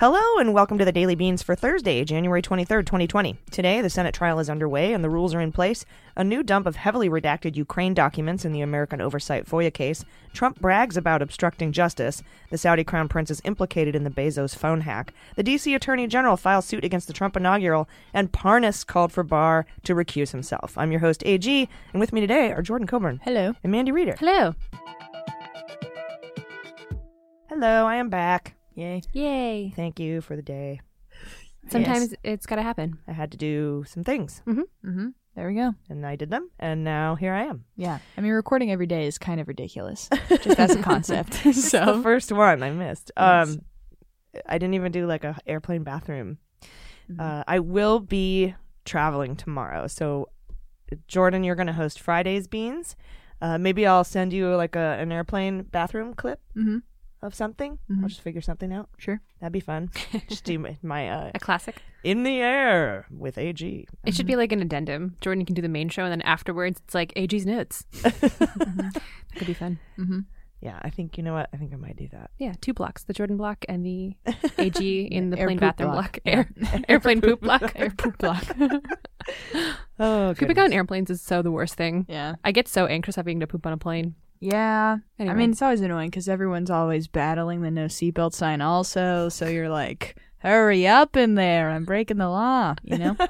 Hello and welcome to the Daily Beans for Thursday, January 23rd, 2020. Today, the Senate trial is underway and the rules are in place. A new dump of heavily redacted Ukraine documents in the American Oversight FOIA case. Trump brags about obstructing justice. The Saudi crown prince is implicated in the Bezos phone hack. The D.C. Attorney General files suit against the Trump inaugural. And Parnas called for Barr to recuse himself. I'm your host, AG, and with me today are Jordan Coburn. Hello. And Mandy Reader. Hello. Hello, I am back. Yay. Yay. Thank you for the day. Sometimes it's got to happen. I had to do some things, Mm-hmm. There we go. and I did them, and now here I am. Yeah. I mean, recording every day is kind of ridiculous, just as a concept. so the so, first one I missed. Yes. Um, I didn't even do like a airplane bathroom. Mhm. Uh, I will be traveling tomorrow, so Jordan, you're going to host Friday's beans. Uh, maybe I'll send you like a an airplane bathroom clip Mhm. Of something. Mhm. I'll just figure something out. sure. That'd be fun. just do my, my uh, A classic. in the air with AG. It should be like an addendum. Jordan can do the main show, and then afterwards, it's like AG's notes. That could be fun. Mm-hmm. Yeah, I think you know what. I think I might do that. Yeah, two blocks: the Jordan block and the AG in the Air plane bathroom block. block. Air, airplane poop block. Air poop block. Oh, Pooping on airplanes is so the worst thing. yeah. I get so anxious having to poop on a plane. Yeah. Anyway. I mean, it's always annoying because everyone's always battling the no seatbelt sign, also. So you're like, hurry up in there. I'm breaking the law, you know?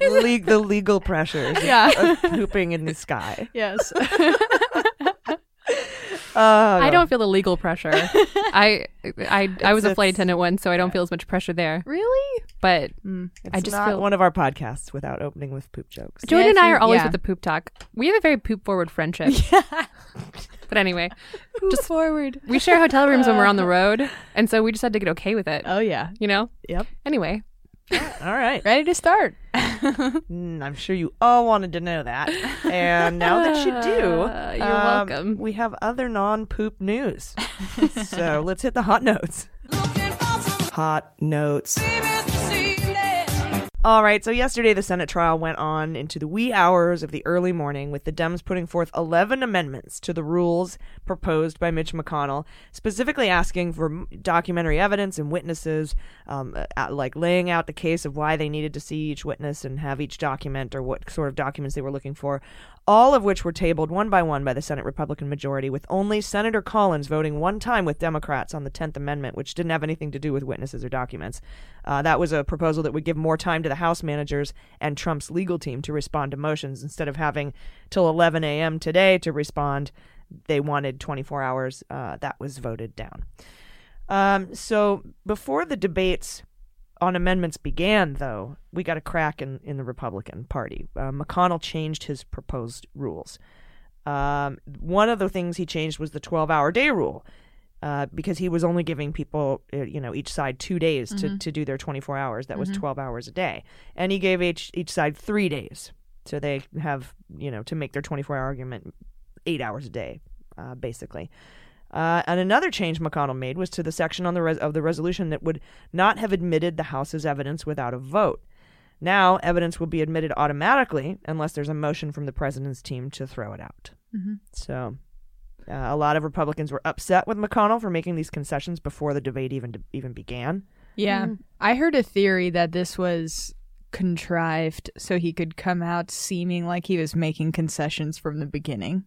Le- the legal pressures yeah. of pooping in the sky. yes. Oh, I don't feel the legal pressure. I I I was a flight attendant once, so I don't feel as much pressure there. really? But Mm. It's I just not feel- one of our podcasts without opening with poop jokes. Jordan Yeah, and I you- are always yeah. with the poop talk. We have a very poop forward friendship. Yeah. But anyway, Poop Just- forward. we share hotel rooms when we're on the road, and so we just had to get okay with it. Oh, yeah. You know? Yep. Anyway, All right. Ready to start. Mm, I'm sure you all wanted to know that. And now that you do, Uh, you're um, welcome. We have other non poop news. so let's hit the hot notes. Hot notes. All right, so yesterday the Senate trial went on into the wee hours of the early morning with the Dems putting forth 11 amendments to the rules proposed by Mitch McConnell, specifically asking for documentary evidence and witnesses, um, like laying out the case of why they needed to see each witness and have each document or what sort of documents they were looking for, all of which were tabled one by one by the Senate Republican majority, with only Senator Collins voting one time with Democrats on the 10th Amendment, which didn't have anything to do with witnesses or documents. Uh, that was a proposal that would give more time to the House managers and Trump's legal team to respond to motions instead of having till 11 a.m. today to respond. They wanted 24 hours. Uh, that was voted down. Um, so before the debates on amendments began, though, we got a crack in, in the Republican Party. Uh, McConnell changed his proposed rules. Um, one of the things he changed was the 12 hour day rule. Uh, because he was only giving people, uh, you know, each side two days to, to do their 24 hours. That was 12 hours a day. And he gave each, each side three days. So they have, you know, to make their 24 hour argument eight hours a day, uh, basically. Uh, and another change McConnell made was to the section on the res- of the resolution that would not have admitted the House's evidence without a vote. Now, evidence will be admitted automatically unless there's a motion from the president's team to throw it out. Mhm. So, uh, a lot of Republicans were upset with McConnell for making these concessions before the debate even even began. Yeah. Mm. I heard a theory that this was contrived so he could come out seeming like he was making concessions from the beginning.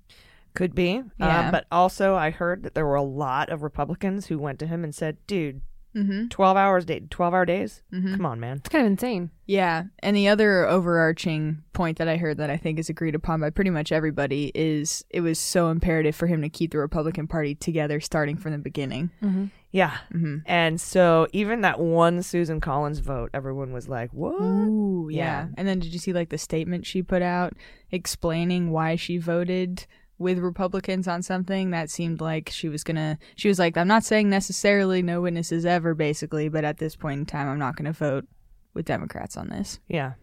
Could be, uh, Yeah. but also I heard that there were a lot of Republicans who went to him and said, "Dude, Mm-hmm. twelve hours, day, twelve hour days. Mhm. Come on, man." it's kind of insane. Yeah. And the other overarching point that I heard that I think is agreed upon by pretty much everybody is it was so imperative for him to keep the Republican Party together starting from the beginning. Mm-hmm. Yeah, Mm-hmm. and so even that one Susan Collins vote, everyone was like, "What?" Ooh, yeah. Yeah. And then did you see like the statement she put out explaining why she voted with Republicans on something that seemed like she was gonna. She was like, "I'm not saying necessarily no witnesses ever, basically, but at this point in time, I'm not gonna vote with Democrats on this." Yeah.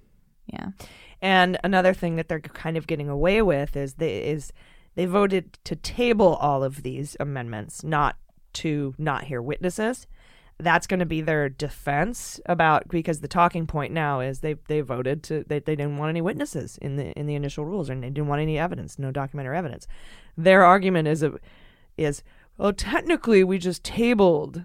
Yeah. And another thing that they're kind of getting away with is they is they voted to table all of these amendments, not to not hear witnesses. That's going to be their defense about because the talking point now is they they voted to they, they didn't want any witnesses in the in the initial rules and they didn't want any evidence, no documentary evidence. Their argument is a, is well technically we just tabled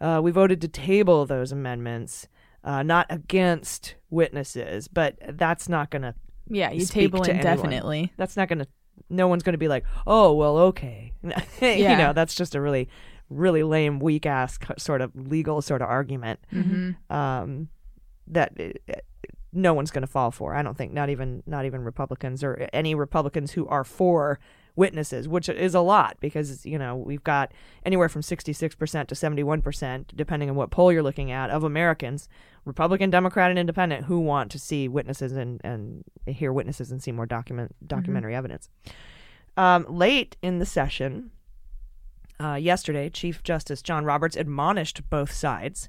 uh, we voted to table those amendments, uh, not against witnesses, but that's not going to Yeah, you table to anyone. indefinitely. that's not going to no one's going to be like oh well okay you know that's just a really really lame weak ass sort of legal sort of argument Mm-hmm. um, that uh, no one's going to fall for i don't think not even not even republicans or any republicans who are for witnesses which is a lot because you know we've got anywhere from 66% to 71% depending on what poll you're looking at of americans republican democrat and independent who want to see witnesses and, and hear witnesses and see more document documentary evidence um, late in the session uh, yesterday, Chief Justice John Roberts admonished both sides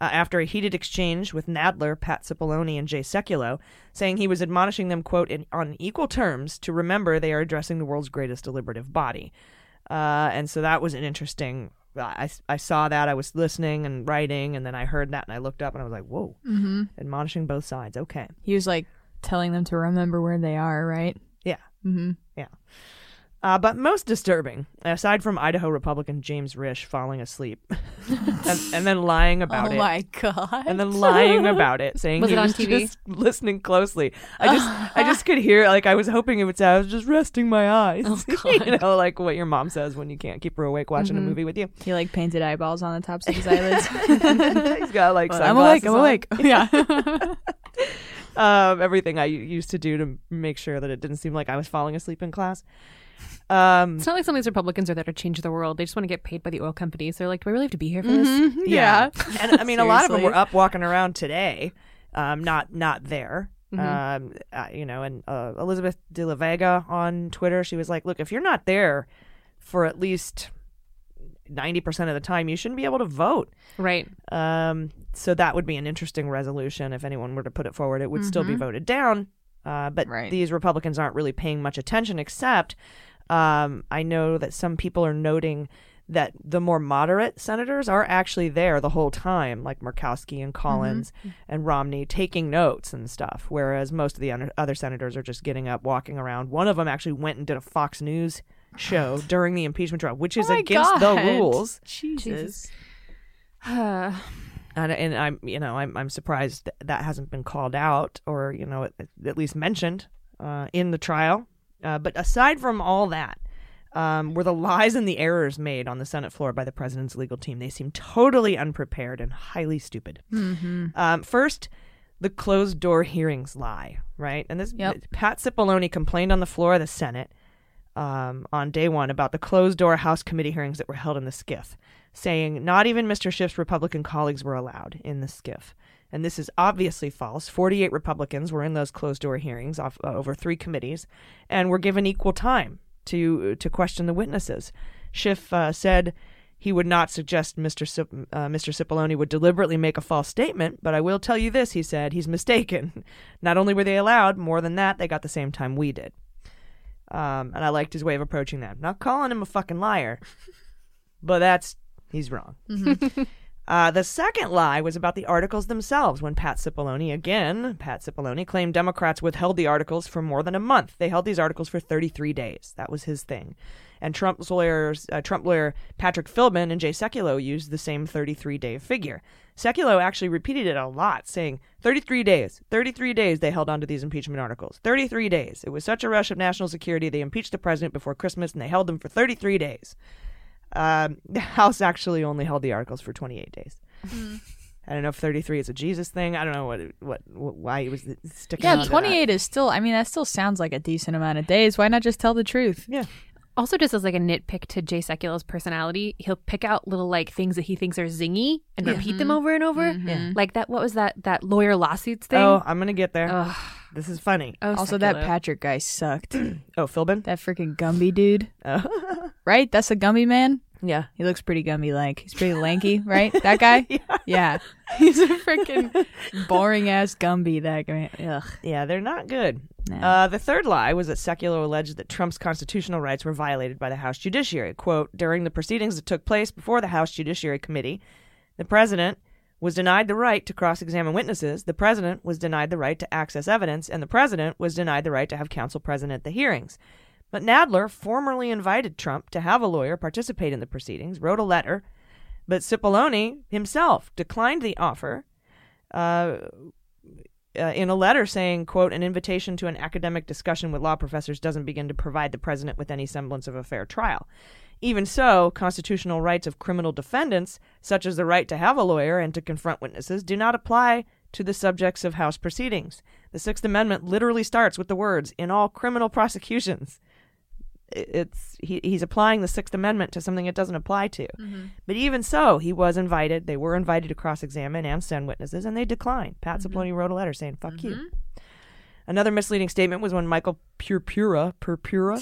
uh, after a heated exchange with Nadler, Pat Cipollone, and Jay Sekulow, saying he was admonishing them, quote, in, on equal terms to remember they are addressing the world's greatest deliberative body. Uh, and so that was an interesting. I, I saw that. I was listening and writing, and then I heard that, and I looked up, and I was like, whoa, Mm-hmm. admonishing both sides. Okay. He was like telling them to remember where they are, right? Yeah. Mm-hmm. Uh, but most disturbing, aside from Idaho Republican James Risch falling asleep and, and then lying about oh it. Oh my god! and then lying about it, saying Was he it on was TV? just listening closely. I just, I just could hear, like, I was hoping it would say, "I was just resting my eyes," Oh, you know, like what your mom says when you can't keep her awake watching Mhm. a movie with you. he like painted eyeballs on the tops of his eyelids. He's got like I'm awake. I'm awake. Yeah. Um, everything I used to do to make sure that it didn't seem like I was falling asleep in class. Um, It's not like some of these Republicans are there to change the world. They just want to get paid by the oil companies. They're like, do I really have to be here for this? Mhm. Yeah, and I mean, a lot of them were up walking around today, um, not not there. Mhm. Um, uh, you know, and uh, Elizabeth De La Vega on Twitter, she was like, "Look, if you're not there for at least ninety percent of the time, you shouldn't be able to vote." Right. Um, so that would be an interesting resolution if anyone were to put it forward. It would still be Mhm. voted down. Uh, but Right. these Republicans aren't really paying much attention, except um, I know that some people are noting that the more moderate senators are actually there the whole time, like Murkowski and Collins and Romney, taking notes and stuff, whereas most of the un- other senators are just getting up, walking around. One of them actually went and did a Fox News show during the impeachment trial, which is Oh against the rules. Jesus. And, and I'm you know I'm I'm surprised that, that hasn't been called out or you know at, at least mentioned uh, in the trial. Uh, but aside from all that, um, were the lies and the errors made on the Senate floor by the president's legal team? They seem totally unprepared and highly stupid. Mm-hmm. Um, first, the closed door hearings lie, right? And this Yep. Pat Cipollone complained on the floor of the Senate um, on day one about the closed door House committee hearings that were held in the SCIF, saying not even Mr. Schiff's Republican colleagues were allowed in the SCIF. And this is obviously false. 48 Republicans were in those closed door hearings off, uh, over three committees and were given equal time to to question the witnesses. Schiff uh, said he would not suggest Mr. Cip- uh, Mr. Cipollone would deliberately make a false statement, but I will tell you this, he said, he's mistaken. Not only were they allowed, more than that, they got the same time we did. Um, and I liked his way of approaching that. Not calling him a fucking liar, but that's, he's wrong. Uh, the second lie was about the articles themselves when Pat Cipollone, again, Pat Cipollone, claimed Democrats withheld the articles for more than a month. They held these articles for 33 days. That was his thing. And Trump's lawyers, uh, Trump lawyer Patrick Philbin and Jay Sekulow used the same 33 day figure. Sekulow actually repeated it a lot, saying 33 days, 33 days they held onto these impeachment articles. 33 days. It was such a rush of national security. They impeached the president before Christmas and they held them for 33 days. Um, the House actually only held the articles for 28 days. I don't know if 33 is a Jesus thing. I don't know what what, what why he was sticking. Yeah, on to that. 28 is still, I mean, that still sounds like a decent amount of days. Why not just tell the truth? Yeah. Also, just as like a nitpick to Jay Sekulow's personality, he'll pick out little like things that he thinks are zingy and repeat them over and over. Mhm. Like that. What was that? That lawyer lawsuits thing. Oh, I'm gonna get there. Ugh. This is funny. Oh, also, that Sekulow. Patrick guy sucked. Oh, Philbin? that freaking Gumby dude, Oh. right? That's a Gumby man. yeah. He looks pretty Gumby like. He's pretty lanky, right? That guy? yeah. He's a freaking boring ass Gumby, that guy. Ugh. Yeah, they're not good. No. Uh, the third lie was that Sekulow alleged that Trump's constitutional rights were violated by the House Judiciary. Quote, during the proceedings that took place before the House Judiciary Committee, the president was denied the right to cross examine witnesses, the president was denied the right to access evidence, and the president was denied the right to have counsel present at the hearings. But Nadler formally invited Trump to have a lawyer participate in the proceedings, wrote a letter, but Cipollone himself declined the offer. Uh, uh, in a letter saying, quote, an invitation to an academic discussion with law professors doesn't begin to provide the president with any semblance of a fair trial. Even so, constitutional rights of criminal defendants, such as the right to have a lawyer and to confront witnesses, do not apply to the subjects of House proceedings. The Sixth Amendment literally starts with the words, in all criminal prosecutions. It's he, he's applying the Sixth Amendment to something it doesn't apply to. Mm-hmm. But even so, he was invited. They were invited to cross-examine and send witnesses, and they declined. Pat mm-hmm. Cipollone wrote a letter saying "fuck you." Mm-hmm. Another misleading statement was when Michael Purpura, Purpura,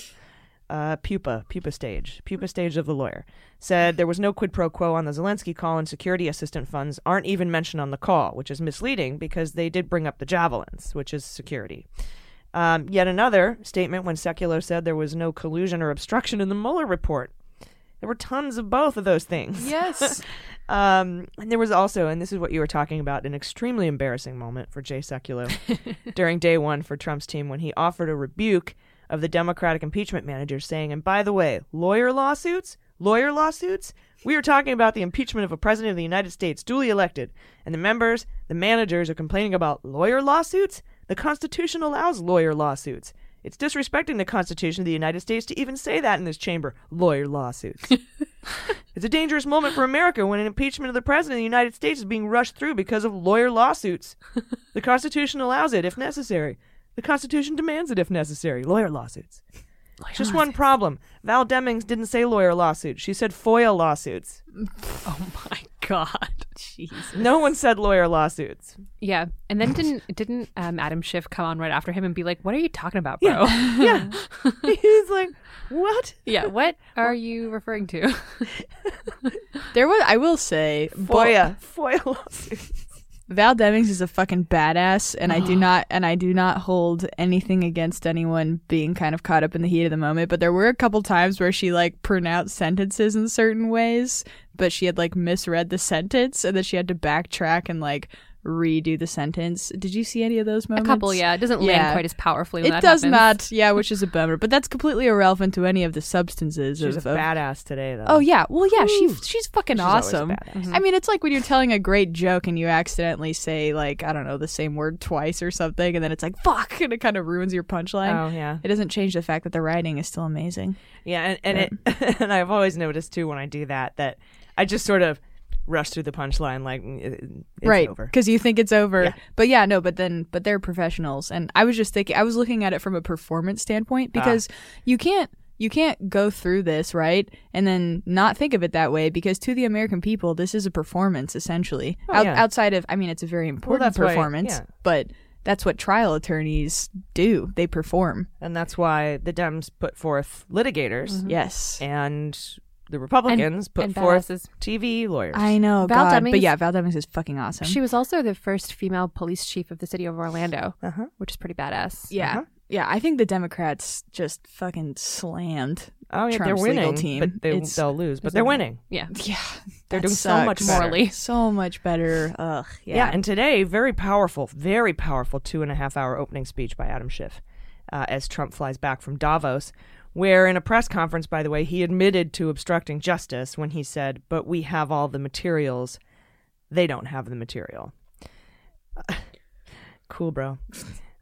uh, pupa, pupa stage, pupa stage of the lawyer, said there was no quid pro quo on the Zelensky call, and security assistant funds aren't even mentioned on the call, which is misleading because they did bring up the javelins, which is security. Um, yet another statement when Sekulow said there was no collusion or obstruction in the Mueller report. There were tons of both of those things. yes. Um, and there was also, and this is what you were talking about, an extremely embarrassing moment for Jay Sekulow during day one for Trump's team when he offered a rebuke of the Democratic impeachment manager, saying, and by the way, lawyer lawsuits, lawyer lawsuits, we are talking about the impeachment of a president of the United States duly elected, and the members, the managers, are complaining about lawyer lawsuits? The Constitution allows lawyer lawsuits. It's disrespecting the Constitution of the United States to even say that in this chamber. Lawyer lawsuits. It's a dangerous moment for America when an impeachment of the President of the United States is being rushed through because of lawyer lawsuits. the Constitution allows it if necessary. The Constitution demands it if necessary. Lawyer lawsuits. Just one problem. Val Demings didn't say lawyer lawsuits. She said FOIA lawsuits. Oh my god. Jesus. No one said lawyer lawsuits. Yeah, and then didn't didn't um, Adam Schiff come on right after him and be like, "What are you talking about, bro?" Yeah. He's like, what? Yeah, what are you referring to? There was, I will say, bo- FOIA. FOIA lawsuits. Val Demings is a fucking badass, and I do not and I do not hold anything against anyone being kind of caught up in the heat of the moment. But there were a couple times where she like pronounced sentences in certain ways, but she had like misread the sentence, and then she had to backtrack and like redo the sentence. Did you see any of those moments? a couple, yeah. It doesn't Yeah. land quite as powerfully. When It that does happens. not, yeah, which is a bummer. But that's completely irrelevant to any of the substances. She's a of, of- badass today, though. Oh yeah, well yeah, she she's fucking She's always a awesome. Mm-hmm. I mean, it's like when you're telling a great joke and you accidentally say like I don't know the same word twice or something, and then it's like fuck, and it kind of ruins your punchline. Oh, yeah. It doesn't change the fact that the writing is still amazing. Yeah, and, and it and I've always noticed too when I do that that I just sort of rush through the punchline like mm, it's right, over. because you think it's over. Yeah. But yeah, no, but then but they're professionals, and I was just thinking, I was looking at it from a performance standpoint Ah. because you can't. You can't go through this, right? And then not think of it that way because to the American people, this is a performance essentially. Oh, Out- yeah. outside of, I mean, it's a very important why- performance, yeah. but that's what trial attorneys do. They perform. And that's why the Dems put forth litigators Yes. and the Republicans put and forth badasses. TV lawyers. I know, Val God, but yeah, Val Demings is fucking awesome. She was also the first female police chief of the city of Orlando, Uh-huh. which is pretty badass. yeah, Uh-huh. yeah. I think the Democrats just fucking slammed. Oh yeah, Trump's they're legal winning, team. but they, It's- they'll lose. But they're winning. Yeah. Yeah, They're that doing so much sucks. better. Morally. so much better. Ugh, Yeah. yeah. and today, very powerful, very powerful two and a half hour opening speech by Adam Schiff uh, as Trump flies back from Davos, where in a press conference, by the way, he admitted to obstructing justice when he said, But we have all the materials. They don't have the material. cool, bro.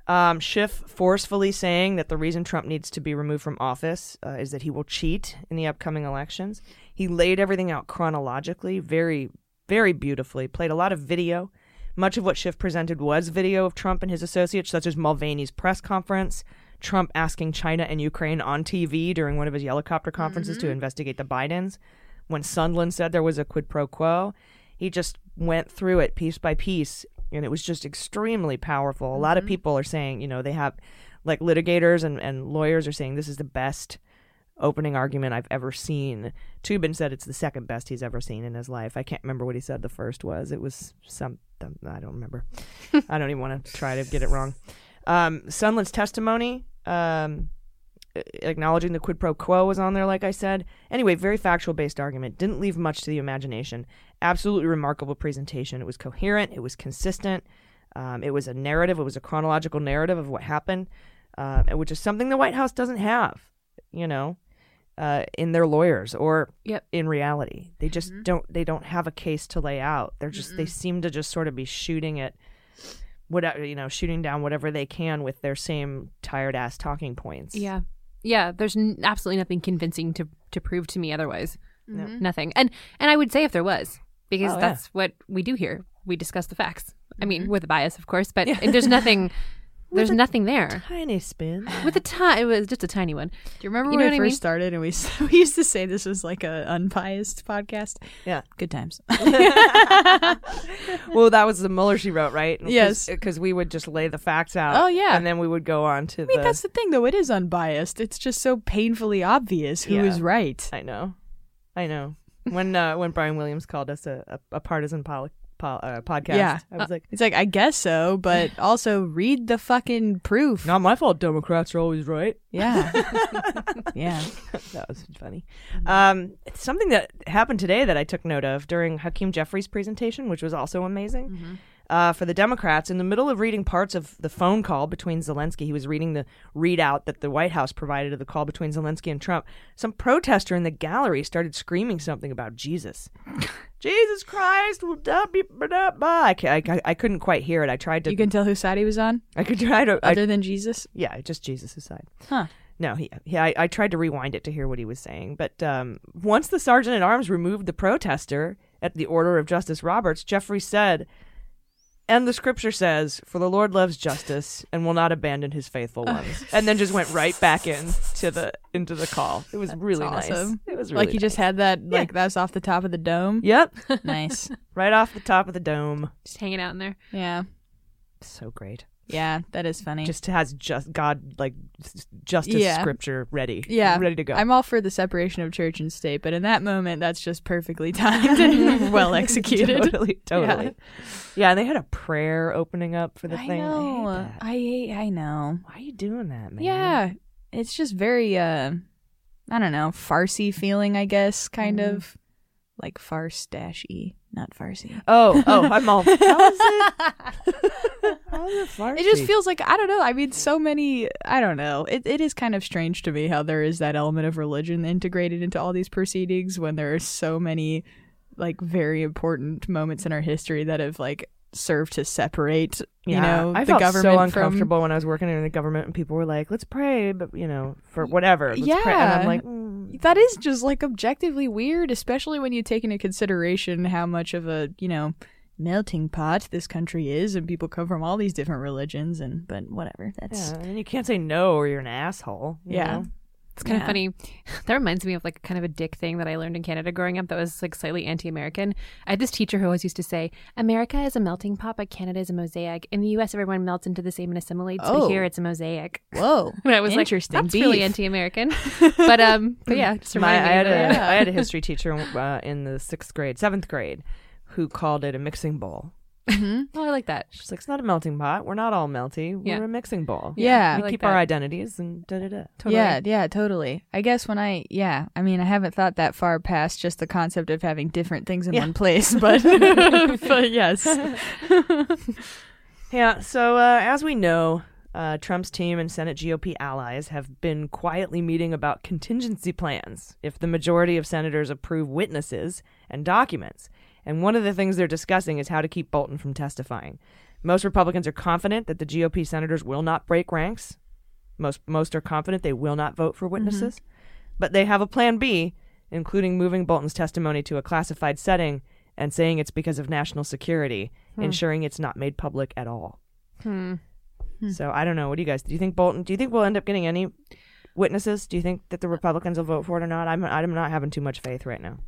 Um, Schiff forcefully saying that the reason Trump needs to be removed from office uh, is that he will cheat in the upcoming elections. He laid everything out chronologically, very, very beautifully, played a lot of video. Much of what Schiff presented was video of Trump and his associates, such as Mulvaney's press conference, Trump asking China and Ukraine on TV during one of his helicopter conferences to investigate the Bidens. When Sondland said there was a quid pro quo, he just went through it piece by piece and it was just extremely powerful. A lot of people are saying, you know, they have like litigators and, and lawyers are saying this is the best opening argument I've ever seen. Toobin said it's the second best he's ever seen in his life. I can't remember what he said the first was. It was something I don't remember. I don't even want to try to get it wrong. Um, Sondland's testimony, um, acknowledging the quid pro quo was on there, like I said. Anyway, very factual based argument. Didn't leave much to the imagination. Absolutely remarkable presentation. It was coherent. It was consistent. Um, it was a narrative. It was a chronological narrative of what happened, uh, which is something the White House doesn't have. You know, uh, in their lawyers or Yep. in reality, they just don't. They don't have a case to lay out. They're just. They seem to just sort of be shooting it. Whatever uh, you know, shooting down whatever they can with their same tired ass talking points. Yeah. Yeah, there's n- absolutely nothing convincing to to prove to me otherwise. No. Mm-hmm. Nothing. And and I would say if there was because Oh, yeah. that's what we do here. We discuss the facts. I mean, mm-hmm. with a bias, of course, but there's nothing there's nothing there. Tiny spin. With a tiny, it was just a tiny one. Do you remember You when we what I first mean? started and we we used to say this was like a unbiased podcast? Yeah. Good times. well, that was the Mueller she wrote, right? Yes. Because we would just lay the facts out. Oh, yeah. And then we would go on to I mean, the. that's the thing, though. It is unbiased. It's just so painfully obvious who is Yeah. right. I know. I know. When uh, when Brian Williams called us a, a, a partisan poli- po- uh, podcast, Yeah. I was like, It's like, I guess so, but also read the fucking proof. not my fault. Democrats are always right. Yeah. yeah. that was funny. Um, something that happened today that I took note of during Hakeem Jeffries' presentation, which was also amazing. Uh, for the Democrats, in the middle of reading parts of the phone call between Zelensky, he was reading the readout that the White House provided of the call between Zelensky and Trump. Some protester in the gallery started screaming something about Jesus. Jesus Christ will da be ba da ba. I, I, I couldn't quite hear it. I tried to. You can tell whose side he was on, I could try to. I, other than Jesus. yeah, just Jesus' side. Huh. No, he, he I, I tried to rewind it to hear what he was saying, but um, once the sergeant at arms removed the protester at the order of Justice Roberts, Jeffrey said, "And the scripture says, for the Lord loves justice and will not abandon his faithful ones." and then just went right back in to the into the call. It was really nice. awesome. It was really like, he just had that, like, that's off the top of the dome. Yep, nice. right off the top of the dome. Just hanging out in there. Yeah. So great. Yeah, that is funny. Just has just God like justice Yeah. scripture ready. yeah. ready to go. I'm all for the separation of church and state, but in that moment, that's just perfectly timed and well executed. totally, totally. Yeah. and they had a prayer opening up for the I thing. know. I hate. I I know. Why are you doing that, man? Yeah, it's just very uh, I don't know, farcy feeling, I guess, kind Mm-hmm. of like farce dash e, not farcy. Oh, oh, I'm all. How is it? How is it farcy? It just feels like I don't know. I mean, so many. I don't know. It it is kind of strange to me how there is that element of religion integrated into all these proceedings when there are so many like very important moments in our history that have like served to separate you Yeah, know I the felt government so from uncomfortable when I was working in the government, and people were like, "Let's pray," but you know, for whatever. Let's pray. and I'm like, mm. that is just like objectively weird, especially when you take into consideration how much of a, you know, melting pot this country is and people come from all these different religions and but whatever. That's yeah, and you can't say no or you're an asshole. you Yeah. know? It's kind Yeah. of funny. That reminds me of like kind of a dick thing that I learned in Canada growing up that was like slightly anti-American. I had this teacher who always used to say, "America is a melting pot, but Canada is a mosaic. In the U.S., everyone melts into the same and assimilates, Oh. but here it's a mosaic." Whoa. And I was Interesting. like, "That's really anti-American." but um, but yeah, just My, I me had of a that. I had a history teacher uh, in the sixth grade, seventh grade, who called it a mixing bowl. Oh, I like that. She's like, "It's not a melting pot. We're not all melty. We're Yeah. a mixing bowl. Yeah. we like keep our that. identities and da da da." Totally. Yeah, yeah, totally. I guess when I yeah, I mean I haven't thought that far past just the concept of having different things in Yeah. one place, but but yes. Yeah. So uh, as we know, uh, Trump's team and Senate GOP allies have been quietly meeting about contingency plans if the majority of senators approve witnesses and documents. And one of the things they're discussing is how to keep Bolton from testifying. Most Republicans are confident that the GOP senators will not break ranks. Most most are confident they will not vote for mm-hmm. witnesses, but they have a plan B, including moving Bolton's testimony to a classified setting and saying it's because of national security, hmm. ensuring it's not made public at all. Hmm. hmm. So I don't know. What do you guys? Do you think Bolton? Do you think we'll end up getting any witnesses? Do you think that the Republicans will vote for it or not? I'm I'm not having too much faith right now.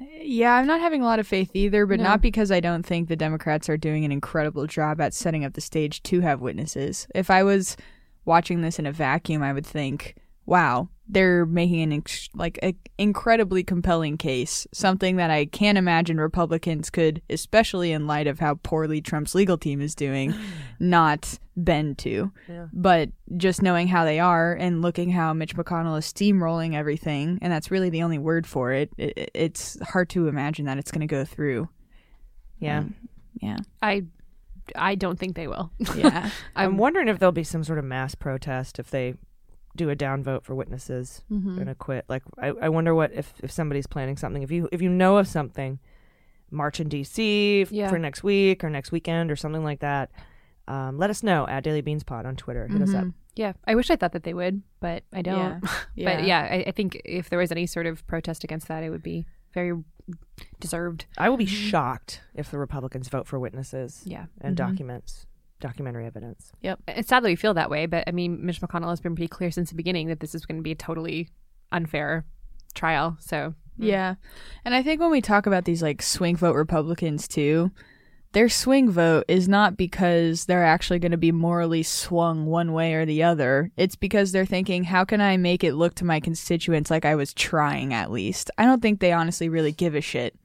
Yeah, I'm not having a lot of faith either, but No. not because I don't think the Democrats are doing an incredible job at setting up the stage to have witnesses. If I was watching this in a vacuum, I would think, wow, they're making an ex- like a incredibly compelling case, something that I can't imagine Republicans could, especially in light of how poorly Trump's legal team is doing, not bend to. Yeah. But just knowing how they are and looking how Mitch McConnell is steamrolling everything, and that's really the only word for it, it it's hard to imagine that it's going to go through. Yeah. Yeah. I I don't think they will. Yeah. I'm wondering if there'll be some sort of mass protest if they do a downvote for witnesses Mm-hmm. and acquit. Like, I, I wonder what if, if somebody's planning something. If you if you know of something, march in D.C. f- Yeah. for next week or next weekend or something like that. Um, let us know at Daily Beans Pod on Twitter. Hit us up. Mhm. Yeah, I wish I thought that they would, but I don't. Yeah. But yeah, I, I think if there was any sort of protest against that, it would be very deserved. I will be shocked if the Republicans vote for witnesses Yeah. and Mhm. documents, documentary evidence. Yep. It's sad that we feel that way, but I mean, Mitch McConnell has been pretty clear since the beginning that this is going to be a totally unfair trial. So mm. Yeah. And I think when we talk about these like swing vote Republicans too, their swing vote is not because they're actually going to be morally swung one way or the other. It's because they're thinking, how can I make it look to my constituents like I was trying at least? I don't think they honestly really give a shit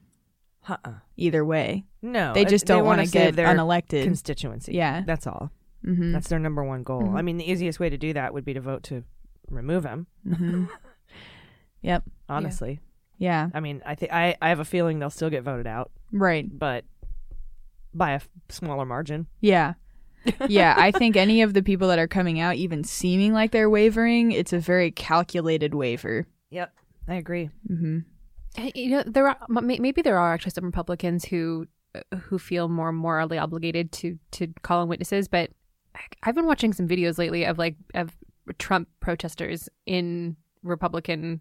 Uh-uh. either way. No, They just don't want to get their unelected. constituency. Yeah. that's all. hmm That's their number one goal. Mhm. I mean, the easiest way to do that would be to vote to remove him. hmm Yep. Honestly, Yeah. I mean, I think I I have a feeling they'll still get voted out, Right. but by a f- smaller margin. Yeah. yeah, I think any of the people that are coming out, even seeming like they're wavering, it's a very calculated waiver. Yep, I agree. hmm Hey, you know, there are maybe there are actually some Republicans who uh, who feel more morally obligated to to call on witnesses, but I've been watching some videos lately of like of Trump protesters in Republican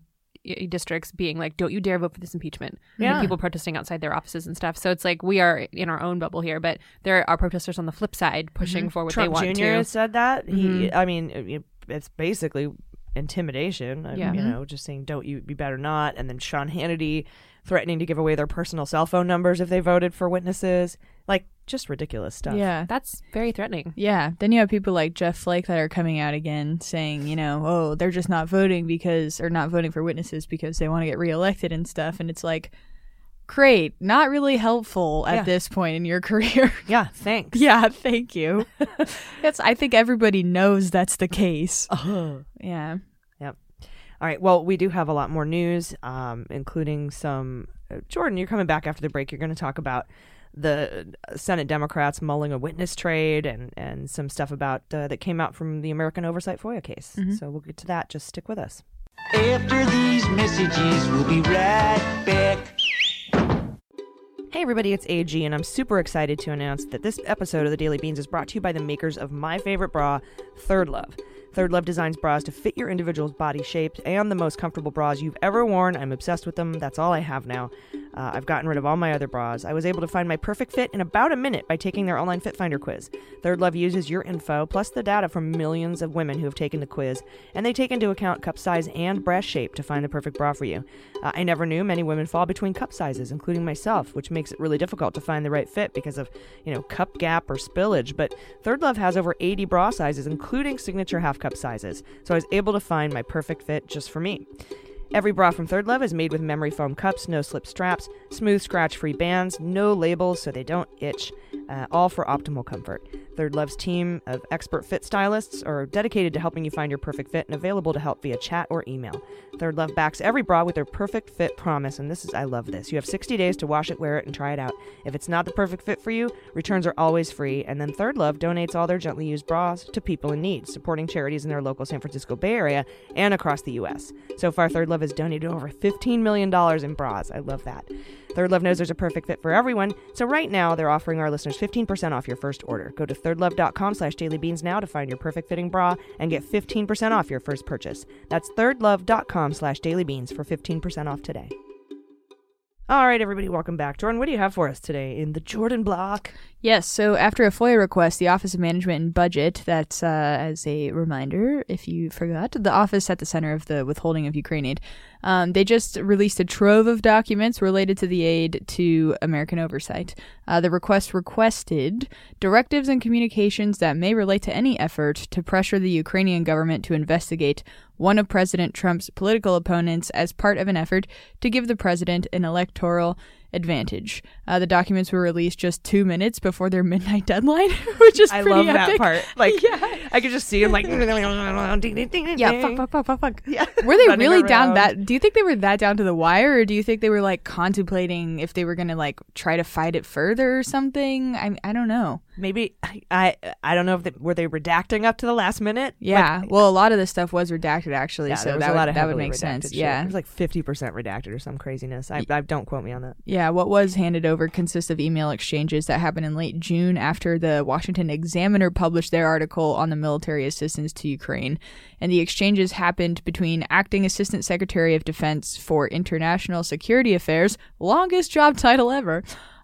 districts being like, "Don't you dare vote for this impeachment!" Yeah. And people protesting outside their offices and stuff. So it's like we are in our own bubble here, but there are protesters on the flip side pushing for what Trump they want Jr. to. said that. He, Mhm. I mean, it's basically intimidation. I- Yeah. you mm-hmm. know, just saying, "Don't you? You better not." And then Sean Hannity threatening to give away their personal cell phone numbers if they voted for witnesses. Like, just ridiculous stuff. Yeah. That's very threatening. Yeah. Then you have people like Jeff Flake that are coming out again saying, you know, oh, they're just not voting because, or not voting for witnesses because they want to get reelected and stuff. And it's like, great. Not really helpful at Yeah. this point in your career. Yeah. Thanks. yeah. Thank you. That's, I think everybody knows that's the case. Ugh. Yeah. Yep. All right. Well, we do have a lot more news, um, including some. Uh, Jordan, you're coming back after the break. You're going to talk about the uh, Senate Democrats mulling a witness trade and and some stuff about uh, that came out from the American Oversight FOIA case. So we'll get to that. Just stick with us. After these messages, we'll be right back. Hey everybody, it's AG, and I'm super excited to announce that this episode of the Daily Beans is brought to you by the makers of my favorite bra, Third Love. Third Love designs bras to fit your individual's body shape and the most comfortable bras you've ever worn. I'm obsessed with them. That's all I have now. Uh, I've gotten rid of all my other bras. I was able to find my perfect fit in about a minute by taking their online fit finder quiz. Third Love uses your info plus the data from millions of women who have taken the quiz, and they take into account cup size and breast shape to find the perfect bra for you. Uh, I never knew many women fall between cup sizes, including myself, which makes it really difficult to find the right fit because of, you know, cup gap or spillage. But Third Love has over 80 bra sizes, including signature half cup sizes, so I was able to find my perfect fit just for me. Every bra from Third Love is made with memory foam cups, no slip straps, smooth scratch free bands, no labels so they don't itch, uh, all for optimal comfort. Third Love's team of expert fit stylists are dedicated to helping you find your perfect fit and available to help via chat or email. Third Love backs every bra with their perfect fit promise, and this is, I love this. You have 60 days to wash it, wear it, and try it out. If it's not the perfect fit for you, returns are always free, and then Third Love donates all their gently used bras to people in need, supporting charities in their local San Francisco Bay Area and across the U.S. So far, Third Love has donated over $15 million in bras. I love that. Third Love knows there's a perfect fit for everyone, so right now they're offering our listeners 15% off your first order. Go to thirdlove.com slash dailybeans now to find your perfect fitting bra and get 15% off your first purchase. That's thirdlove.com slash dailybeans for 15% off today. All right, everybody, welcome back. Jordan, what do you have for us today in the Jordan block? Yes, so after a FOIA request, the Office of Management and Budget, that's uh, as a reminder, if you forgot, the office at the center of the withholding of Ukraine aid, Um, they just released a trove of documents related to the aid to American oversight. Uh, the request requested directives and communications that may relate to any effort to pressure the Ukrainian government to investigate one of President Trump's political opponents as part of an effort to give the president an electoral advantage. Uh, the documents were released just two minutes before their midnight deadline, which is I love that part. Like, Yeah. I could just see him like, Yeah, fuck, fuck, fuck, fuck, fuck. Yeah. Were they really down that? Do you think they were that down to the wire, or do you think they were like contemplating if they were gonna like try to fight it further or something? I I don't know. Maybe I, I I don't know if they, were they redacting up to the last minute. Yeah, Like, well, a lot of this stuff was redacted actually, yeah, so there was that a would lot of that would make sense. shit. Yeah, it was like fifty percent redacted or some craziness. I, I don't quote me on that. Yeah, what was handed over consists of email exchanges that happened in late June after the Washington Examiner published their article on the military assistance to Ukraine. And the exchanges happened between Acting Assistant Secretary of Defense for International Security Affairs, longest job title ever.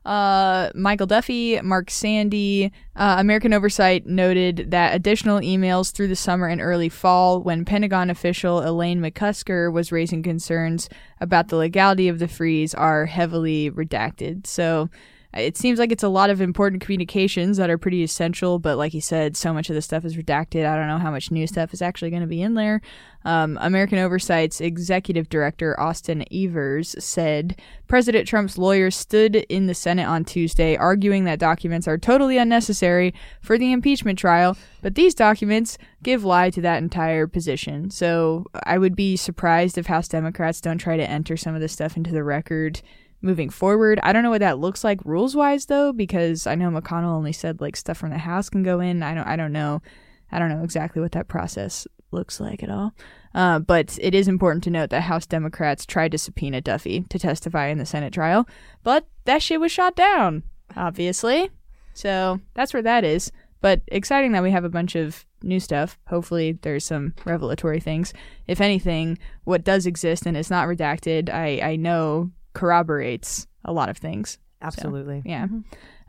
Uh, Michael Duffy, Mark Sandy, uh, American Oversight noted that additional emails through the summer and early fall, when Pentagon official Elaine McCusker was raising concerns about the legality of the freeze, are heavily redacted. So it seems like it's a lot of important communications that are pretty essential, but like you said, so much of the stuff is redacted. I don't know how much new stuff is actually going to be in there. Um, American Oversight's executive director, Austin Evers, said President Trump's lawyers stood in the Senate on Tuesday arguing that documents are totally unnecessary for the impeachment trial, but these documents give lie to that entire position. So I would be surprised if House Democrats don't try to enter some of this stuff into the record moving forward. I don't know what that looks like rules wise though, because I know McConnell only said like stuff from the House can go in. I don't I don't know. I don't know exactly what that process looks like at all. Uh, but it is important to note that House Democrats tried to subpoena Duffy to testify in the Senate trial, but that shit was shot down, obviously. So that's where that is. But exciting that we have a bunch of new stuff. Hopefully, there's some revelatory things. If anything, what does exist and is not redacted, I, I know corroborates a lot of things. Absolutely. Yeah.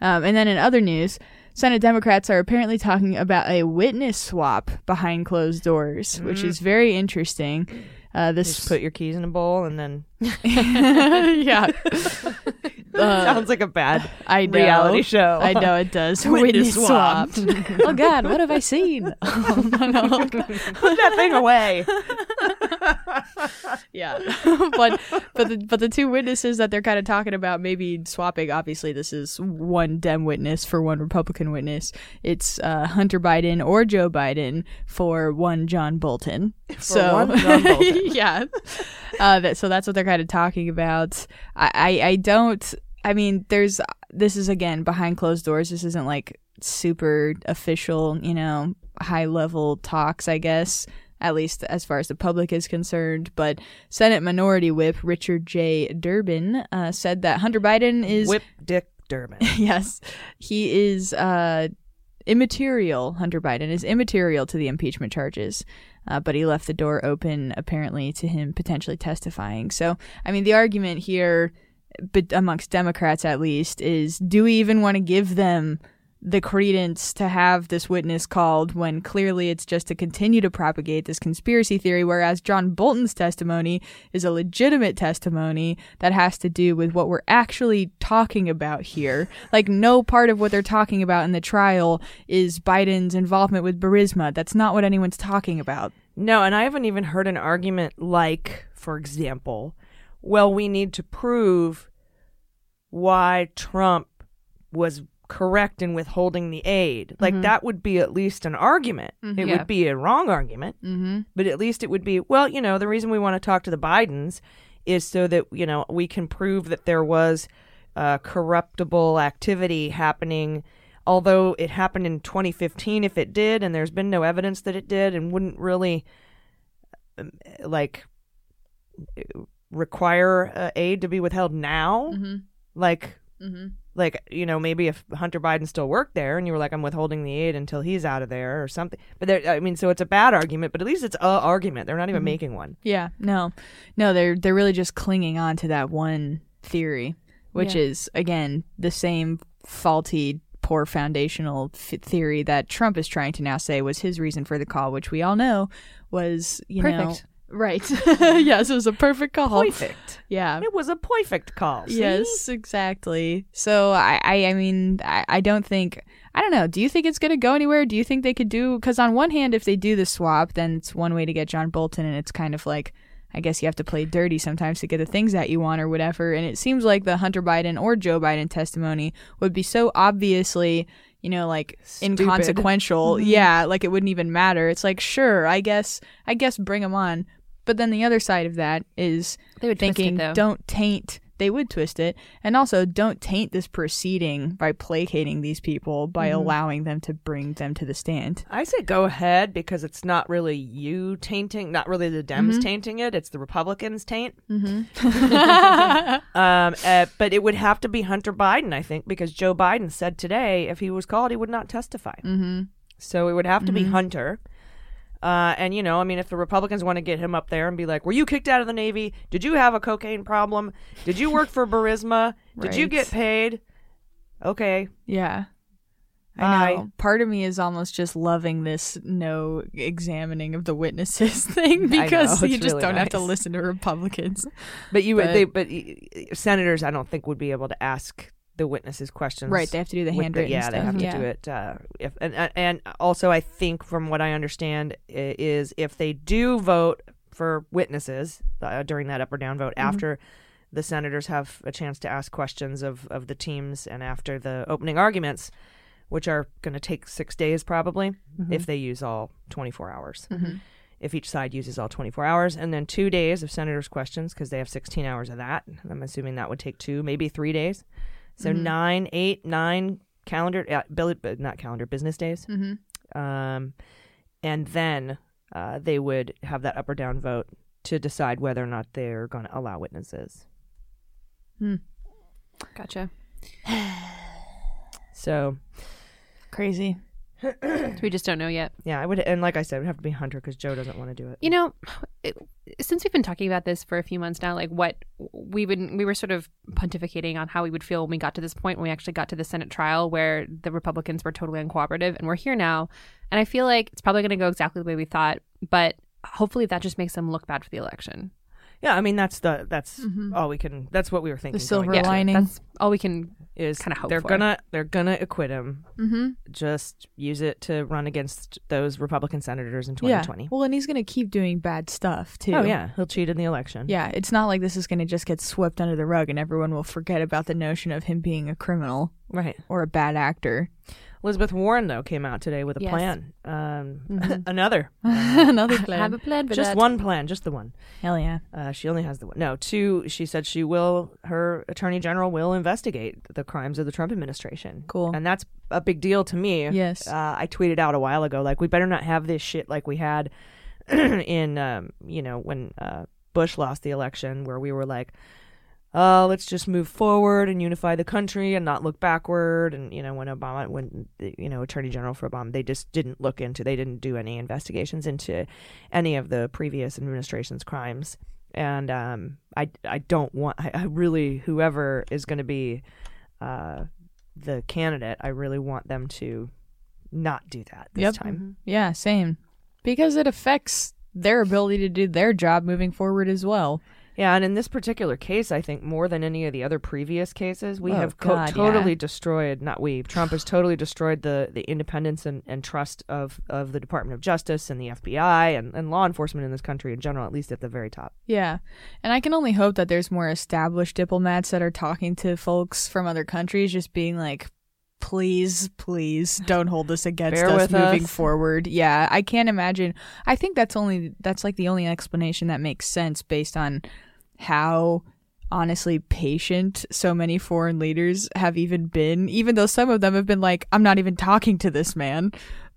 Um, and then in other news, Senate Democrats are apparently talking about a witness swap behind closed doors, which is very interesting. Uh, this Just put your keys in a bowl and then yeah, Uh, sounds like a bad I know. reality show. I know it does. Witness Witness swap. oh God, what have I seen? oh, no, no. Put that thing away. yeah, but but the but the two witnesses that they're kind of talking about maybe swapping. Obviously, this is one Dem witness for one Republican witness. It's uh, Hunter Biden or Joe Biden for one John Bolton. so one John Bolton. yeah, uh, that, so that's what they're kind of talking about. I, I I don't. I mean, there's this is again behind closed doors. This isn't like super official, you know, high level talks, I guess, at least as far as the public is concerned. But Senate Minority Whip Richard J. Durbin uh, said that Hunter Biden is Whip Dick Durbin. yes, he is uh, immaterial. Hunter Biden is immaterial to the impeachment charges, uh, but he left the door open apparently to him potentially testifying. So, I mean, the argument here, but amongst Democrats at least, is do we even want to give them? The credence to have this witness called when clearly it's just to continue to propagate this conspiracy theory, whereas John Bolton's testimony is a legitimate testimony that has to do with what we're actually talking about here. Like, no part of what they're talking about in the trial is Biden's involvement with Burisma. That's not what anyone's talking about. No, and I haven't even heard an argument like, for example, well, we need to prove why Trump was correct in withholding the aid. Like that would be at least an argument. It Yeah. would be a wrong argument, Mm-hmm. but at least it would be, well, you know, the reason we want to talk to the Bidens is so that, you know, we can prove that there was uh, corruptible activity happening. Although it happened in 2015, if it did, and there's been no evidence that it did, and wouldn't really um, like require uh, aid to be withheld now, Mm-hmm. like Mm-hmm. Like you know maybe if Hunter Biden still worked there and you were like I'm withholding the aid until he's out of there or something. But there, I mean, so it's a bad argument, but at least it's a argument. They're not even mm-hmm. making one. Yeah, no, no, they're they're really just clinging on to that one theory, which Yeah. is again the same faulty, poor foundational f- theory that Trump is trying to now say was his reason for the call, which we all know was you know Perfect. Right. yes, it was a perfect call. Perfect. Yeah. It was a perfect call. see? Yes, exactly. So I, I, I mean, I, I don't think, I don't know. Do you think it's going to go anywhere? Do you think they could do? Because on one hand, if they do the swap, then it's one way to get John Bolton, and it's kind of like, I guess you have to play dirty sometimes to get the things that you want or whatever. And it seems like the Hunter Biden or Joe Biden testimony would be so obviously, you know, like Stupid. inconsequential. Mm-hmm. Yeah, like it wouldn't even matter. It's like, sure, I guess, I guess, bring them on. But then the other side of that is They would twist it, thinking though. don't taint they would twist it and also don't taint this proceeding by placating these people by Mm-hmm. allowing them to bring them to the stand I say go ahead because it's not really you tainting, not really the Dems Mm-hmm. tainting it. It's the Republicans taint. um, uh, but it would have to be Hunter Biden, I think, because Joe Biden said today if he was called, he would not testify. Mm-hmm. So it would have to be Hunter. Uh, and you know, I mean, if the Republicans want to get him up there and be like, "Were you kicked out of the Navy? Did you have a cocaine problem? Did you work for Burisma? Did you Right. get paid?" Okay, yeah i know part of me is almost just loving this no examining of the witnesses thing know, because you just really don't have to nice. listen to republicans But you, But- they, but senators, I don't think would be able to ask the witnesses questions. right they have to do the with handwritten yeah, stuff they have to yeah. do it. Uh, if and and- and also, I think from what I understand is if they do vote for witnesses uh, during that up or down vote Mm-hmm. after the senators have a chance to ask questions of of the teams and after the opening arguments, which are going to take six days probably Mm-hmm. if they use all twenty four hours if each side uses all 24 hours, and then two days of senators' questions because they have 16 hours of that. I'm assuming that would take two, maybe three days. So nine, eight, nine calendar, uh, bill, uh, not calendar, business days. Um, and then uh, they would have that up or down vote to decide whether or not they're going to allow witnesses. Gotcha. So crazy we just don't know yet. yeah, I would, and like I said, it would have to be Hunter because Joe doesn't want to do it. You know, it, since we've been talking about this for a few months now, like what we would we were sort of pontificating on how we would feel when we got to this point when we actually got to the Senate trial where the Republicans were totally uncooperative, and we're here now, and I feel like it's probably going to go exactly the way we thought, but hopefully that just makes them look bad for the election. Yeah, I mean that's the that's all we can. That's what we were thinking. The silver going into it. lining. That's all we can. is kinda hope they're for. gonna they're gonna acquit him. mm-hmm. Just use it to run against those Republican senators in yeah 2020. well and he's gonna keep doing bad stuff too Oh yeah, he'll cheat in the election. Yeah, it's not like this is going to just get swept under the rug and everyone will forget about the notion of him being a criminal right. or a bad actor. Elizabeth Warren though came out today with a Yes. plan. Um, another, Another Have plan. a plan for just that. one plan, just the one. Hell yeah. Uh, she only has the one. No, two. She said she will. Her attorney general will investigate the crimes of the Trump administration. Cool. and that's a big deal to me. Yes. uh, I tweeted out a while ago, like we better not have this shit like we had in, um, you know, when uh, Bush lost the election, where we were like, uh, let's just move forward and unify the country and not look backward. And you know, when Obama, when you know, Attorney General for Obama, they just didn't look into, they didn't do any investigations into any of the previous administration's crimes. And um, I, I don't want, I, I really, whoever is going to be uh, the candidate, I really want them to not do that this Yep. time. Yeah, same. Because it affects their ability to do their job moving forward as well. Yeah, and in this particular case, I think more than any of the other previous cases, we Oh, have co- God, totally yeah. destroyed. Not we. Trump has totally destroyed the, the independence and, and trust of, of the Department of Justice and the FBI and, and law enforcement in this country in general, at least at the very top. Yeah. And I can only hope that there's more established diplomats that are talking to folks from other countries, just being like, please, please don't hold this against Bear us moving us." forward. Yeah. I can't imagine. I think that's only, that's like the only explanation that makes sense based on how honestly patient so many foreign leaders have even been, even though some of them have been like, I'm not even talking to this man.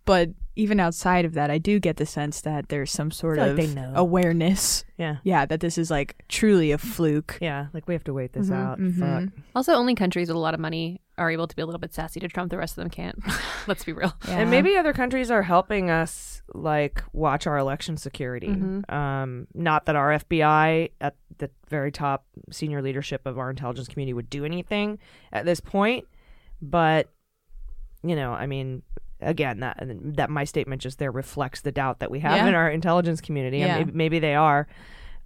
But even outside of that, I do get the sense that there's some sort of like they know. awareness Yeah. yeah, that this is like truly a fluke. Yeah, like we have to wait this out. mhm. Fuck. Also, only countries with a lot of money are able to be a little bit sassy to Trump. The rest of them can't. Let's be real. Yeah. And maybe other countries are helping us like watch our election security. Um, not that our FBI at the very top senior leadership of our intelligence community would do anything at this point, but you know, I mean, again, that that my statement just there reflects the doubt that we have Yeah. in our intelligence community. And maybe, maybe they are.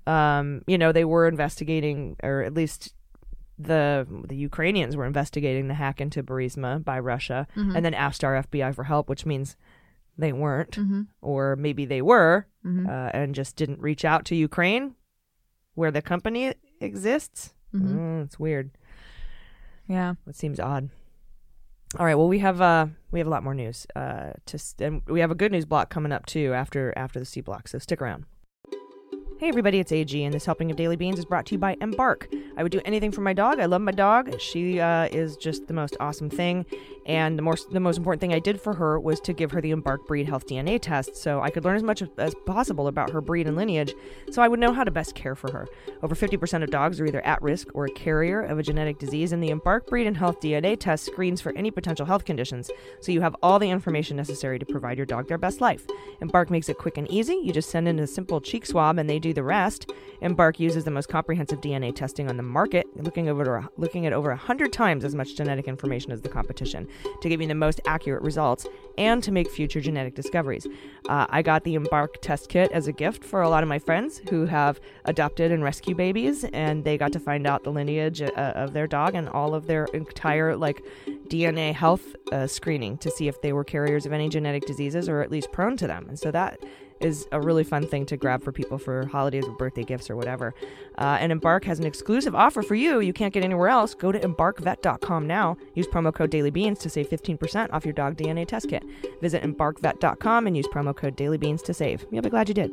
Um, you know, they were investigating, or at least the the Ukrainians were investigating the hack into Burisma by Russia, and then asked our FBI for help, which means they weren't, or maybe they were, uh, and just didn't reach out to Ukraine, where the company exists. Mm, it's weird. Yeah. It seems odd. All right. Well, we have uh we have a lot more news uh to s- and we have a good news block coming up too after after the C block. So stick around. Hey everybody, it's AG, and this helping of Daily Beans is brought to you by Embark. I would do anything for my dog. I love my dog. She uh, is just the most awesome thing, and the more the most important thing I did for her was to give her the Embark breed health DNA test, so I could learn as much as possible about her breed and lineage, so I would know how to best care for her. Over 50% of dogs are either at risk or a carrier of a genetic disease, and the Embark breed and health DNA test screens for any potential health conditions, so you have all the information necessary to provide your dog their best life. Embark makes it quick and easy. You just send in a simple cheek swab, and they do the rest. Embark uses the most comprehensive DNA testing on the market, looking over looking at over 100 times as much genetic information as the competition to give you the most accurate results and to make future genetic discoveries. Uh, I got the Embark test kit as a gift for a lot of my friends who have adopted and rescue babies, and they got to find out the lineage uh, of their dog and all of their entire like DNA health uh, screening to see if they were carriers of any genetic diseases or at least prone to them. And so that is a really fun thing to grab for people for holidays or birthday gifts or whatever. Uh, and Embark has an exclusive offer for you. You can't get anywhere else. Go to embarkvet.com now. Use promo code DailyBeans to save 15% off your dog DNA test kit. Visit embarkvet.com and use promo code DailyBeans to save. You'll be glad you did.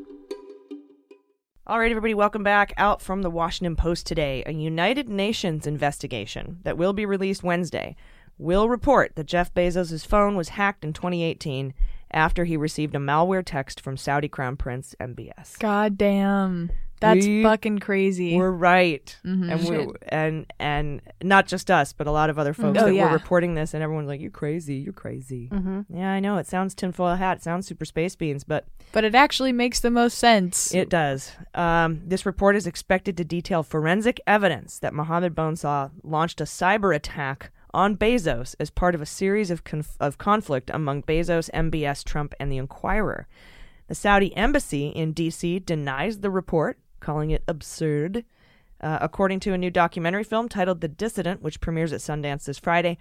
All right, everybody, welcome back. Out from the Washington Post today, a United Nations investigation that will be released Wednesday will report that Jeff Bezos' phone was hacked in 2018 after he received a malware text from Saudi Crown Prince MBS. God damn. That's We fucking crazy. We're right, Mhm. and we and and not just us, but a lot of other folks Oh, that yeah. were reporting this, and everyone's like, "You're crazy, you're crazy." Mm-hmm. Yeah, I know it sounds tinfoil hat, it sounds super space beans, but But it actually makes the most sense. It does. Um, this report is expected to detail forensic evidence that Mohammed Bonesaw launched a cyber attack on Bezos as part of a series of, conf- of conflict among Bezos, MBS, Trump, and the Inquirer. The Saudi embassy in D.C. denies the report, calling it absurd. Uh, according to a new documentary film titled The Dissident, which premieres at Sundance this Friday,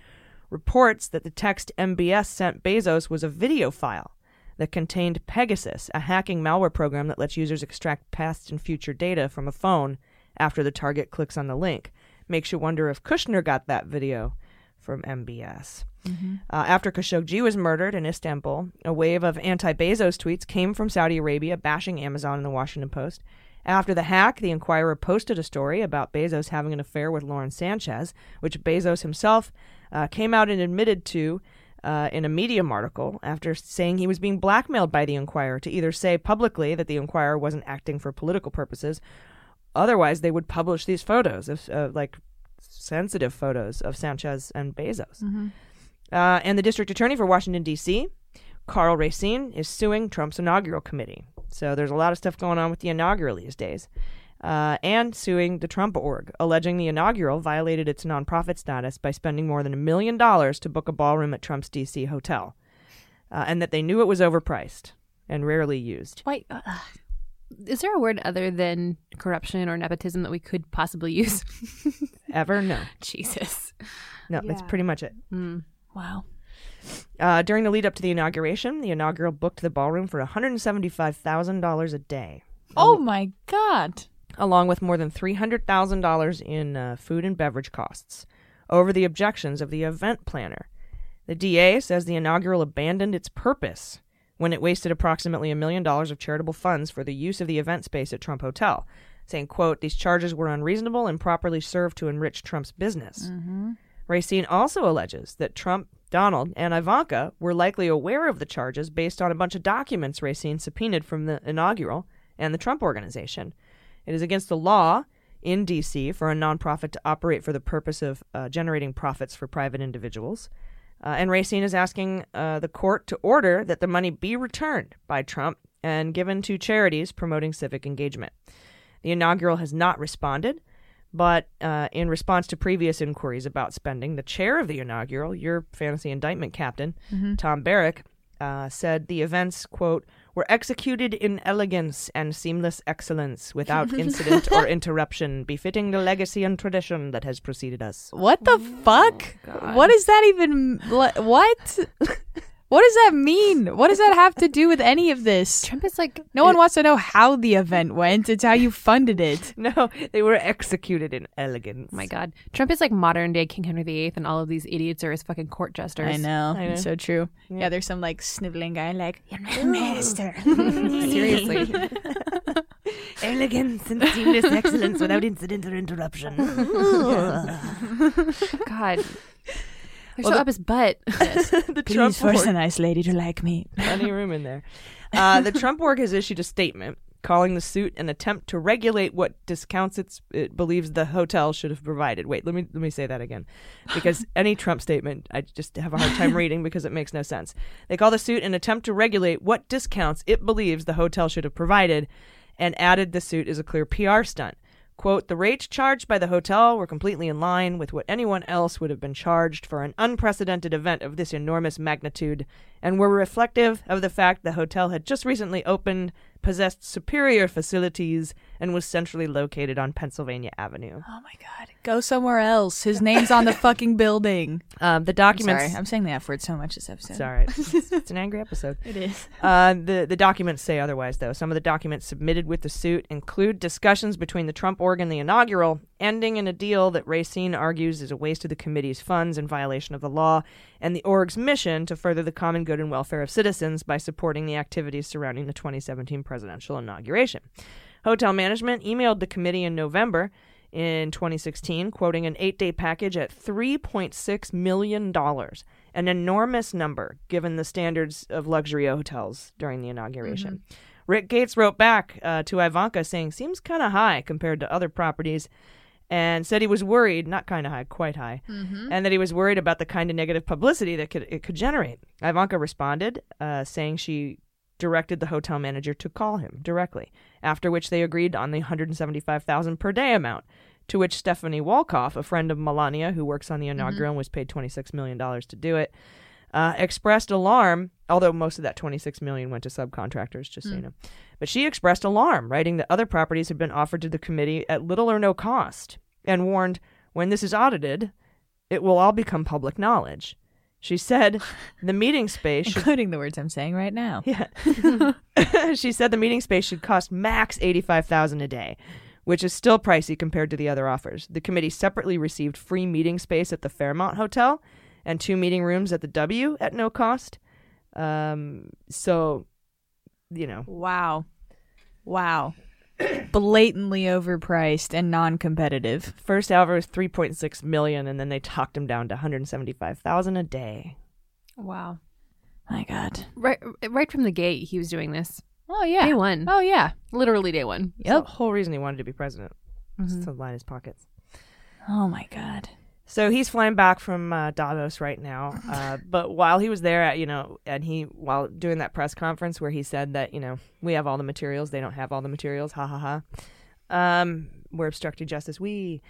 reports that the text MBS sent Bezos was a video file that contained Pegasus, a hacking malware program that lets users extract past and future data from a phone after the target clicks on the link. Makes you wonder if Kushner got that video from MBS. Uh, after Khashoggi was murdered in Istanbul, a wave of anti Bezos tweets came from Saudi Arabia bashing Amazon and the Washington Post. After the hack, the Inquirer posted a story about Bezos having an affair with Lauren Sanchez, which Bezos himself uh, came out and admitted to uh, in a Medium article after saying he was being blackmailed by the Inquirer to either say publicly that the Inquirer wasn't acting for political purposes, otherwise they would publish these photos of like sensitive photos of Sanchez and Bezos. Uh, and the district attorney for Washington, D.C., Karl Racine, is suing Trump's inaugural committee. So there's a lot of stuff going on with the inaugural these days. Uh, and suing the Trump org, alleging the inaugural violated its nonprofit status by spending more than a million dollars to book a ballroom at Trump's D.C. hotel, uh, and that they knew it was overpriced and rarely used. Why? Uh, is there a word other than corruption or nepotism that we could possibly use? Ever? No. Jesus. No, that's pretty much it. Mm. wow. Uh, during the lead up to the inauguration, the inaugural booked the ballroom for $175,000 a day. Oh my god. along with more than $300,000 in uh, food and beverage costs, over the objections of the event planner. The DA says the inaugural abandoned its purpose when it wasted approximately a million dollars of charitable funds for the use of the event space at Trump Hotel, saying, quote, these charges were unreasonable and properly served to enrich Trump's business. Racine also alleges that Trump, Donald, and Ivanka were likely aware of the charges based on a bunch of documents Racine subpoenaed from the inaugural and the Trump organization. It is against the law in D.C. for a nonprofit to operate for the purpose of uh, generating profits for private individuals. Uh, and Racine is asking uh, the court to order that the money be returned by Trump and given to charities promoting civic engagement. The inaugural has not responded, But uh, in response to previous inquiries about spending, the chair of the inaugural, your fantasy indictment captain, Tom Barrack, uh, said the events, quote, were executed in elegance and seamless excellence without incident or interruption, befitting the legacy and tradition that has preceded us. What the oh fuck? What does that even what? What? what does that mean? What does that have to do with any of this? Trump is like No one wants to know how the event went. It's how you funded it. No, they were executed in elegance. Oh my god. Trump is like modern day King Henry VIII, and all of these idiots are his fucking court jesters. I know. I know. It's so true. Yeah. there's some like sniveling guy like, You're not a minister. Seriously. Elegance and seamless excellence without incident or interruption. God. Well, so the- up his butt. the Please Trump force org- a nice lady to like me. plenty room in there. Uh, the Trump org has issued a statement calling the suit an attempt to regulate what discounts it's, it believes the hotel should have provided. Wait, let me let me say that again, because any Trump statement I just have a hard time reading because it makes no sense. They call the suit an attempt to regulate what discounts it believes the hotel should have provided, and added the suit is a clear PR stunt. Quote, the rates charged by the hotel were completely in line with what anyone else would have been charged for an unprecedented event of this enormous magnitude and were reflective of the fact the hotel had just recently opened, possessed superior facilities, and was centrally located on Pennsylvania Avenue. Oh my god. Go somewhere else. His name's on the fucking building. Um, the I'm documents. sorry. I'm saying the F word so much this episode. It's all right. It's, it's an angry episode. It is. Uh, the the documents say otherwise, though. Some of the documents submitted with the suit include discussions between the Trump org and the inaugural, ending in a deal that Racine argues is a waste of the committee's funds in violation of the law, and the org's mission to further the common good and welfare of citizens by supporting the activities surrounding the 2017 presidential inauguration. Hotel management emailed the committee in November in 2016, quoting an eight day package at $3.6 million, an enormous number given the standards of luxury hotels during the inauguration. Rick Gates wrote back uh, to Ivanka saying, Seems kind of high compared to other properties. And said he was worried, not kind of high, quite high, and that he was worried about the kind of negative publicity that could it could generate. Ivanka responded, uh, saying she directed the hotel manager to call him directly, after which they agreed on the 175,000 per day amount, to which Stephanie Wolkoff, a friend of Melania who works on the inaugural and was paid 26 million dollars to do it, uh, expressed alarm, although most of that 26 million went to subcontractors, just so you mm. know. But she expressed alarm, writing that other properties had been offered to the committee at little or no cost, and warned, when this is audited, it will all become public knowledge. She said the meeting space should Including the words I'm saying right now. yeah. she said the meeting space should cost max 85,000 a day, which is still pricey compared to the other offers. The committee separately received free meeting space at the Fairmont Hotel and two meeting rooms at the W at no cost. Um so you know, Wow. Wow. Blatantly overpriced and non competitive. first hour was 3.6 million and then they talked him down to 175,000 a day. wow. My God. Right right from the gate he was doing this. Oh, yeah. Day one. Oh, yeah. Literally day one. That's the whole reason he wanted to be president. Mm-hmm. Just to line his pockets. Oh, my God. So he's flying back from uh, Davos right now. Uh, but while he was there, at, you know, and he while doing that press conference where he said that you know we have all the materials, they don't have all the materials. Ha ha ha. Um, we're obstructing justice. We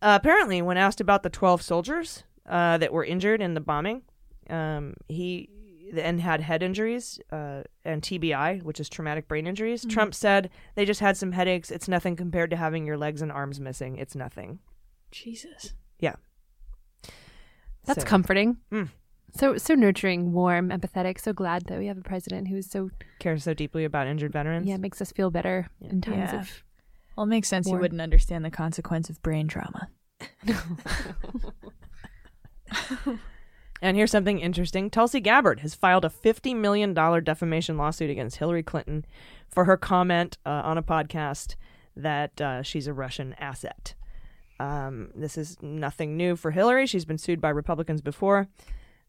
uh, apparently, when asked about the twelve soldiers uh, that were injured in the bombing, um, he and had head injuries uh, and TBI, which is traumatic brain injuries. Trump said they just had some headaches. It's nothing compared to having your legs and arms missing. It's nothing. Jesus. That's So- comforting. Mm. So so nurturing, warm, empathetic. So glad that we have a president who's so cares so deeply about injured veterans. yeah makes us feel better in times Yeah. of Well, it makes sense War. you wouldn't understand the consequence of brain trauma. And here's something interesting. Tulsi Gabbard has filed a $50 million defamation lawsuit against Hillary Clinton for her comment uh, on a podcast that uh, she's a Russian asset. Um, this is nothing new for Hillary. She's been sued by Republicans before.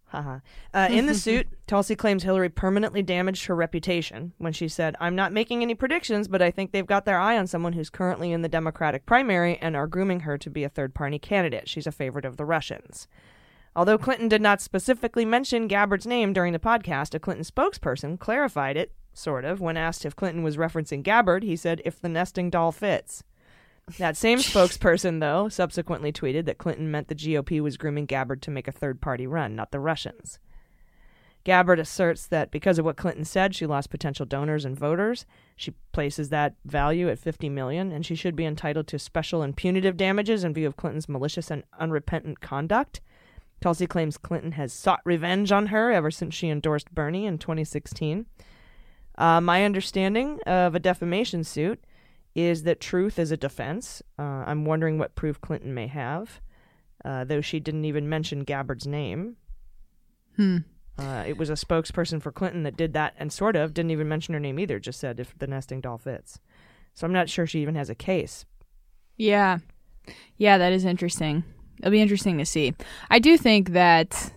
Haha. Uh, in the suit, Tulsi claims Hillary permanently damaged her reputation when she said, I'm not making any predictions, but I think they've got their eye on someone who's currently in the Democratic primary and are grooming her to be a third party candidate. She's a favorite of the Russians. Although Clinton did not specifically mention Gabbard's name during the podcast, a Clinton spokesperson clarified it, sort of. When asked if Clinton was referencing Gabbard, he said, if the nesting doll fits. That same spokesperson, though, subsequently tweeted that Clinton meant the GOP was grooming Gabbard to make a third party run, not the Russians. Gabbard asserts that because of what Clinton said, she lost potential donors and voters. She places that value at 50 million, and she should be entitled to special and punitive damages in view of Clinton's malicious and unrepentant conduct. Tulsi claims Clinton has sought revenge on her ever since she endorsed Bernie in 2016. Uh, my understanding of a defamation suit is that truth is a defense. Uh, I'm wondering what proof Clinton may have, uh, though she didn't even mention Gabbard's name. Hmm. Uh, it was a spokesperson for Clinton that did that and sort of didn't even mention her name either, just said if the nesting doll fits. So I'm not sure she even has a case. Yeah. Yeah, that is interesting. It'll be interesting to see. I do think that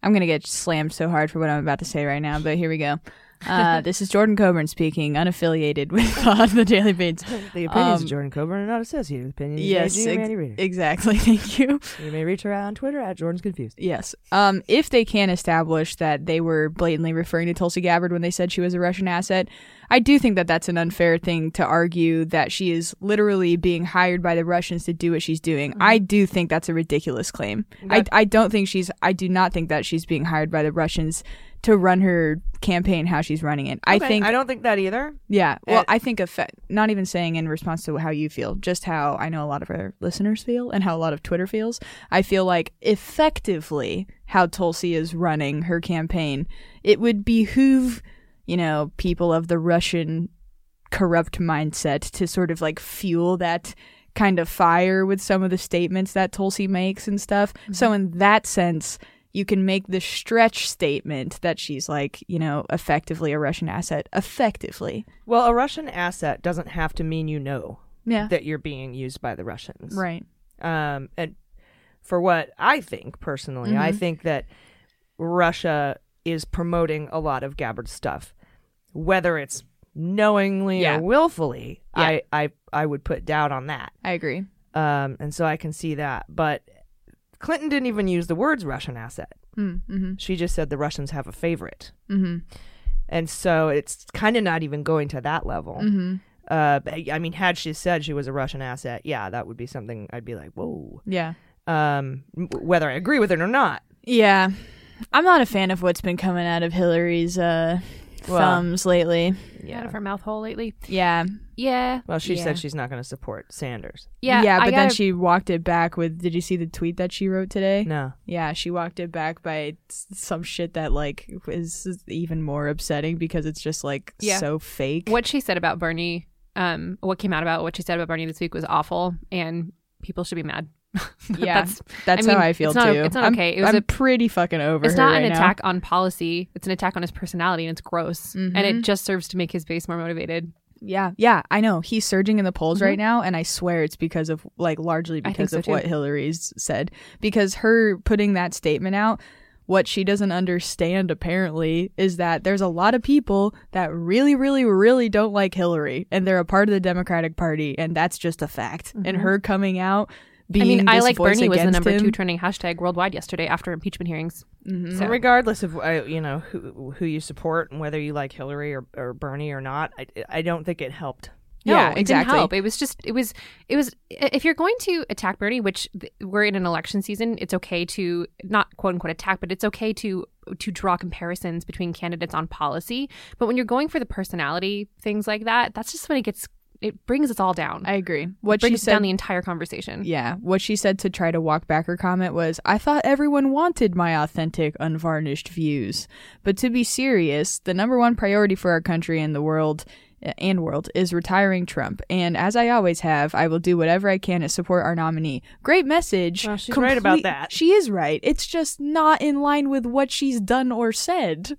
I'm going to get slammed so hard for what I'm about to say right now, but here we go. Uh, this is Jordan Coburn speaking, unaffiliated with uh, the Daily Beans. The opinions Um, of Jordan Coburn are not associated with opinions Yes, of ex- Reader. exactly. Thank you. You may reach her out on Twitter at Jordan's Confused. Yes. Um, if they can establish that they were blatantly referring to Tulsi Gabbard when they said she was a Russian asset, I do think that that's an unfair thing to argue that she is literally being hired by the Russians to do what she's doing. I do think that's a ridiculous claim. I, I don't think she's, I do not think that she's being hired by the Russians to run her campaign how she's running it. I Okay, think I don't think that either. yeah. Well, Uh, I think effect, not even saying in response to how you feel, just how I know a lot of our listeners feel and how a lot of Twitter feels. I feel like effectively how Tulsi is running her campaign, it would behoove, you know, people of the Russian corrupt mindset to sort of like fuel that kind of fire with some of the statements that Tulsi makes and stuff. So in that sense, you can make the stretch statement that she's like, you know, effectively a Russian asset. Effectively. Well, a Russian asset doesn't have to mean you know Yeah. that you're being used by the Russians. Right. Um, and for what I think personally, I Mhm. think that Russia is promoting a lot of Gabbard stuff, whether it's knowingly Yeah. or willfully. Yeah. I, I I would put doubt on that. I agree. Um, and so I can see that, but Clinton didn't even use the words Russian asset. Mm-hmm. She just said the Russians have a favorite. Mm-hmm. And so it's kind of not even going to that level. Mm-hmm. Uh, I mean, had she said she was a Russian asset, yeah, that would be something I'd be like, whoa. Yeah. Um, whether I agree with it or not. Yeah. I'm not a fan of what's been coming out of Hillary's uh, Well, thumbs lately. Out Yeah. of her mouth hole lately. Yeah. Yeah. Well, she Yeah. said she's not going to support Sanders. Yeah. Yeah, but then gotta- she walked it back with. Did you see the tweet that she wrote today? No. Yeah, she walked it back by some shit that like is even more upsetting because it's just like Yeah. so fake. what she said about Bernie, um, what came out about what she said about Bernie this week was awful, and people should be mad. Yeah, That's That's I mean, how I feel it's not- too. it's not I'm- okay. It was I'm a- pretty fucking over it's her not right an now. attack on policy. It's an attack on his personality, and it's gross. And Mhm. it just serves to make his base more motivated. Yeah, yeah, I know. He's surging in the polls Mhm. right now, and I swear it's because of like largely because so, of too. what Hillary's said. Because her putting that statement out, what she doesn't understand apparently is that there's a lot of people that really, really, really don't like Hillary, and they're a part of the Democratic Party, and that's just a fact. And Mhm. her coming out, being I mean, I like Bernie was the number him, two trending hashtag worldwide yesterday after impeachment hearings. Mhm. So- Regardless of uh, you know who who you support and whether you like Hillary or, or Bernie or not, I, I don't think it helped. No, Yeah, it exactly. didn't help. It was just, it was, it was. If you're going to attack Bernie, which th- we're in an election season, it's okay to not quote unquote attack, but it's okay to to draw comparisons between candidates on policy. But when you're going for the personality things like that, that's just when it gets, it brings us all down. I agree. What brings she said down the entire conversation. Yeah, what she said to try to walk back her comment was, I thought everyone wanted my authentic, unvarnished views. But to be serious, the number one priority for our country and the world eh, and world is retiring Trump. And as I always have, I will do whatever I can to support our nominee. Great message. Well, she's right about that. She is right. It's just not in line with what she's done or said.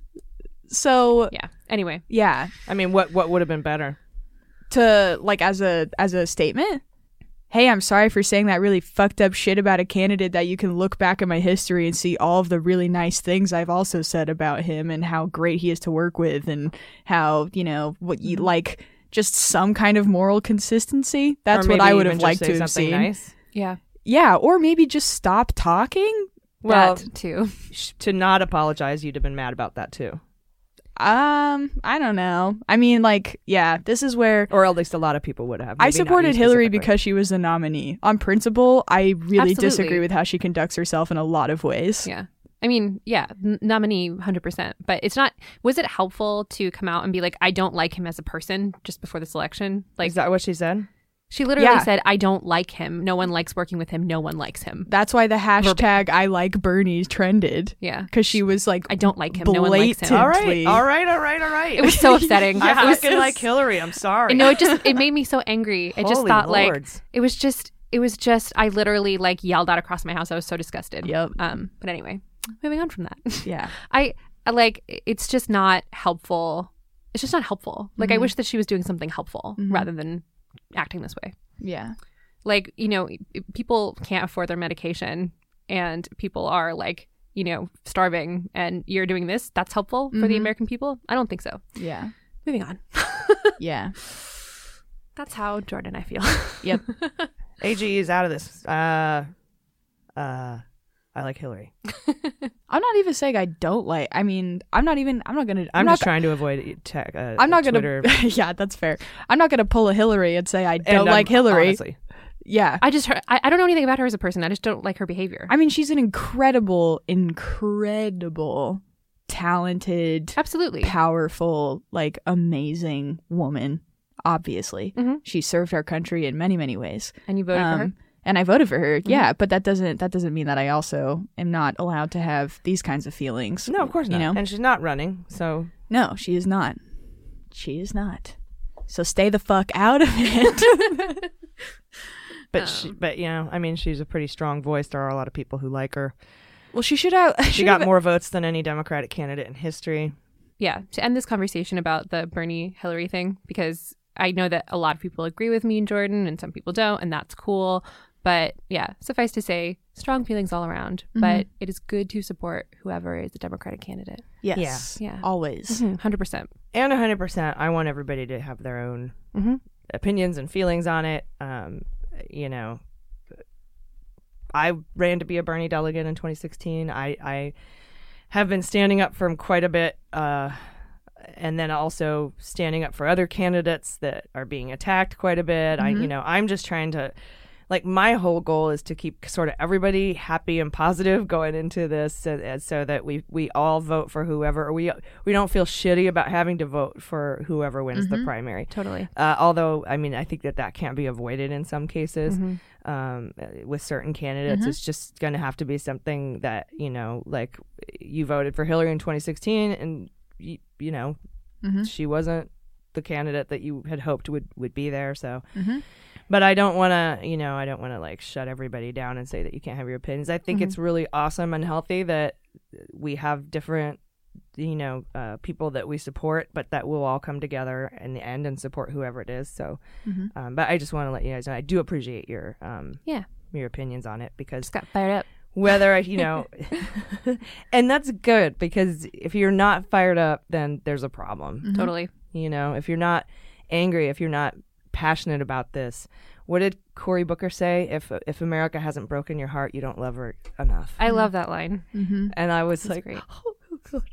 So, Yeah. Anyway, yeah, I mean, what what would have been better? To like as a as a statement hey i'm sorry for saying that really fucked up shit about a candidate that you can look back at my history and see all of the really nice things i've also said about him and how great he is to work with and how you know what you Mm-hmm. like just some kind of moral consistency that's what i would have liked to have seen Nice. yeah. yeah or maybe just stop talking Well, that too. to not apologize, you'd have been mad about that too. Um, I don't know. I mean, like, yeah, this is where or at least a lot of people would have. I Maybe not supported Hillary because she was the nominee. On principle, I really disagree with how she conducts herself in a lot of ways. Yeah. I mean, yeah, n- nominee 100%. But it's not, was it helpful to come out and be like, I don't like him as a person just before this election? Like, is that what she said? She literally Yeah. said, I don't like him. No one likes working with him. No one likes him. That's why the hashtag I like Bernie trended Yeah. because she was like, I don't like him. No one likes him. All right. All right. All right. All right. It was so upsetting. I it was fucking like Hillary. I'm sorry. no, it just it made me so angry. I just Holy thought like it was just it was just I literally like yelled out across my house. I was so disgusted. Yep. Um. But anyway, moving on from that. yeah. I, I like it's just not helpful. It's just not helpful. Like Mm-hmm. I wish that she was doing something helpful rather than acting this way. Yeah. Like you know, people can't afford their medication, and people are like you know starving, and you're doing this. That's helpful for Mm-hmm. the American people. I don't think so. Yeah. Moving on. Yeah. That's how Jordan I feel. Yep. AG is out of this. Uh, uh, I like Hillary. I'm not even saying I don't like. I mean, I'm not even. I'm not gonna. I'm, not just trying to avoid tech. Uh, I'm not gonna. Yeah, that's fair. I'm not gonna pull a Hillary and say I don't um, like Hillary. honestly. Yeah. I just heard, I, I don't know anything about her as a person. I just don't like her behavior. I mean, she's an incredible, incredible, talented, Absolutely. powerful, like amazing woman. Obviously, Mhm. she served our country in many, many ways. And you voted for her? Um, and I voted for her. Mm-hmm. Yeah, but that doesn't that doesn't mean that I also am not allowed to have these kinds of feelings. No, of course not. You know, And she's not running, so no, she is not. She is not. So stay the fuck out of it. but she, but you know, I mean, she's a pretty strong voice. There are a lot of people who like her. well, she should have. She got more votes than any Democratic candidate in history. Yeah. To end this conversation about the Bernie Hillary thing, because I know that a lot of people agree with me and Jordan, and some people don't, and that's cool. But yeah, suffice to say, strong feelings all around. But it is good to support whoever is the Democratic candidate. Yes. Yeah. Always. 100%. And 100%, I want everybody to have their own Mhm. opinions and feelings on it. Um, you know, I ran to be a Bernie delegate in 2016. I, I have been standing up for him quite a bit. Uh, and then also standing up for other candidates that are being attacked quite a bit. I, you know, I'm just trying to, like, my whole goal is to keep sort of everybody happy and positive going into this, so, so that we we all vote for whoever we we don't feel shitty about having to vote for whoever wins the primary. Totally. Uh, although, I mean, I think that that can't be avoided in some cases. Mm-hmm. Um, uh, with certain candidates, it's just going to have to be something that you know, like you voted for Hillary in 2016, and you, you know, Mm-hmm. she wasn't the candidate that you had hoped would would be there. So, Mm-hmm. But I don't want to, you know, I don't want to like shut everybody down and say that you can't have your opinions. I think Mm-hmm. it's really awesome and healthy that we have different you know uh, people that we support but that we'll all come together in the end and support whoever it is so um, but i just want to let you guys know i do appreciate your um Yeah. your opinions on it because Just got fired up. whether I, you know and that's good because if you're not fired up then there's a problem Totally. you know if you're not angry if you're not passionate about this what did cory booker say if if america hasn't broken your heart you don't love her enough I love that line. and i was That's like great. oh, God.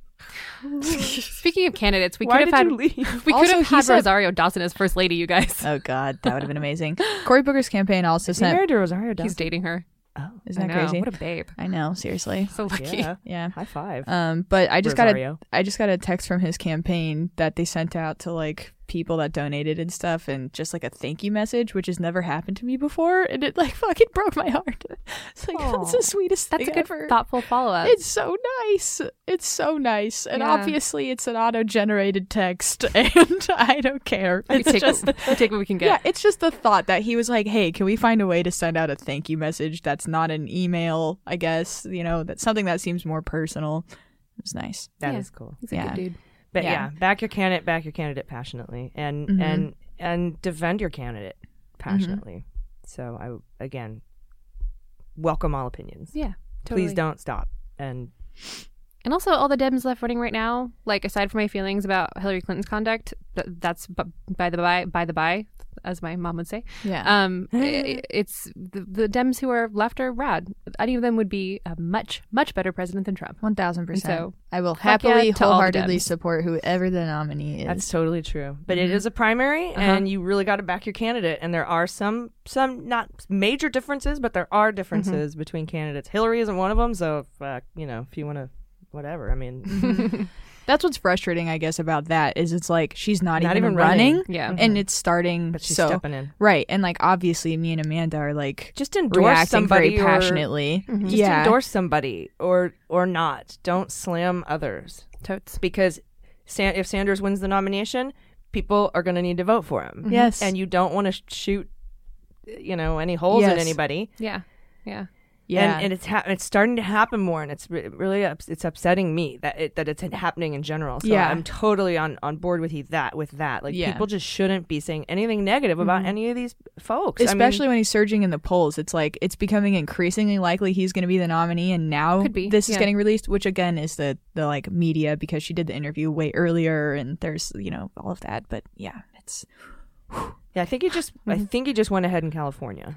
Speaking of candidates, we why could have had we could Also, have had said- Rosario Dawson as first lady, you guys. Oh God, that would have been amazing. Cory Booker's campaign also Is he sent. married to rosario He's Dawson? dating her. oh Isn't I that know. crazy? What a babe. I know, seriously. So lucky. yeah Yeah. high five Um, but I just Rosario. got a I just got a text from his campaign that they sent out to like people that donated and stuff, and just like a thank you message, which has never happened to me before, and it like fucking broke my heart. It's like that's the sweetest That's a good ever. thoughtful follow up. It's so nice. It's so nice, and Yeah. obviously it's an auto-generated text, and I don't care. We It's take, just what, we take what we can get. yeah, it's just the thought that he was like, "Hey, can we find a way to send out a thank you message that's not an email? I guess you know that's something that seems more personal." It was nice. That is Yeah. cool He's a Yeah. good dude. But yeah. Yeah. back your candidate, back your candidate passionately, and Mhm. and and defend your candidate Mm-hmm. passionately. So I again welcome all opinions. Yeah. Totally. Please don't stop. And And also, all the Dems left running right now, like aside from my feelings about Hillary Clinton's conduct, th- that's b- by the by. By the by, as my mom would say. Yeah. Um, i- it's the, the Dems who are left are rad. Any of them would be a much much better president than Trump. One thousand percent. So, I will fuck yeah happily, to all the wholeheartedly support whoever the nominee is. That's totally true. But it is a primary and you really got to back your candidate and there are some some not major differences, but there are differences between candidates. Hillary isn't one of them, so uh, you know, if you want to whatever. I mean, That's what's frustrating, I guess, about that is it's like she's not, Not even, even running, running. Yeah. and mm-hmm. it's starting. but she's so stepping in. right, and like obviously, me and Amanda are like Just endorse somebody very or- passionately. Mm-hmm. Just Yeah, endorse somebody or or not. Don't slam others. Totes. because San- if Sanders wins the nomination, people are going to need to vote for him. Mm-hmm. Yes. and you don't want to shoot, you know, any holes in anybody. Yeah. Yeah. Yeah, and, and it's ha- it's starting to happen more, and it's re- really ups- it's upsetting me that it, that it's happening in general. So Yeah. I'm totally on, on board with you that with that. Like Yeah. people just shouldn't be saying anything negative about mm-hmm. any of these folks, I mean, especially when he's surging in the polls. It's like it's becoming increasingly likely he's going to be the nominee, and now this is getting released, which again is the the like media because she did the interview way earlier, and there's you know all of that. But yeah, it's yeah. I think he just I think he just went ahead in California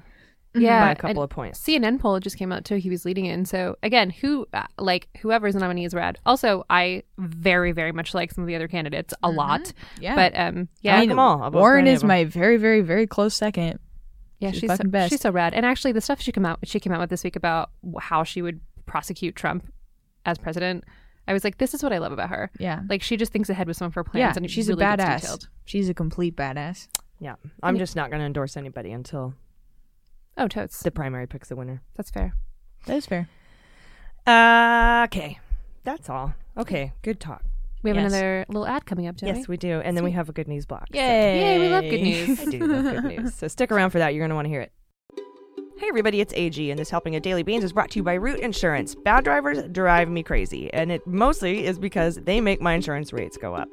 Yeah. by a couple and of points. CNN poll just came out too. He was leading it, and So again, who uh, like whoever's the nominee is rad. Also, I very very much like some of the other candidates a lot. yeah. But um, yeah, I like them all. I'll vote for Warren is my very very very close second. Yeah, She's she's, so, fucking best. she's so rad. And actually, the stuff she came out she came out with this week about how she would prosecute Trump as president. I was like, this is what I love about her. Yeah, Like she just thinks ahead with some of her plans, yeah, and she's really a gets badass. detailed. She's a complete badass. Yeah, I'm just not going to endorse anybody until Oh, totes. the primary picks the winner. That's fair. That is fair. Uh, okay, that's all. Okay, good talk. We have Yes. another little ad coming up, don't yes, we do, and then we have a good news block. so- Yay, we love good news. I do love good news. So stick around for that. You're going to want to hear it. Hey everybody, it's AG, and this helping of Daily Beans is brought to you by Root Insurance. Bad drivers drive me crazy, and it mostly is because they make my insurance rates go up.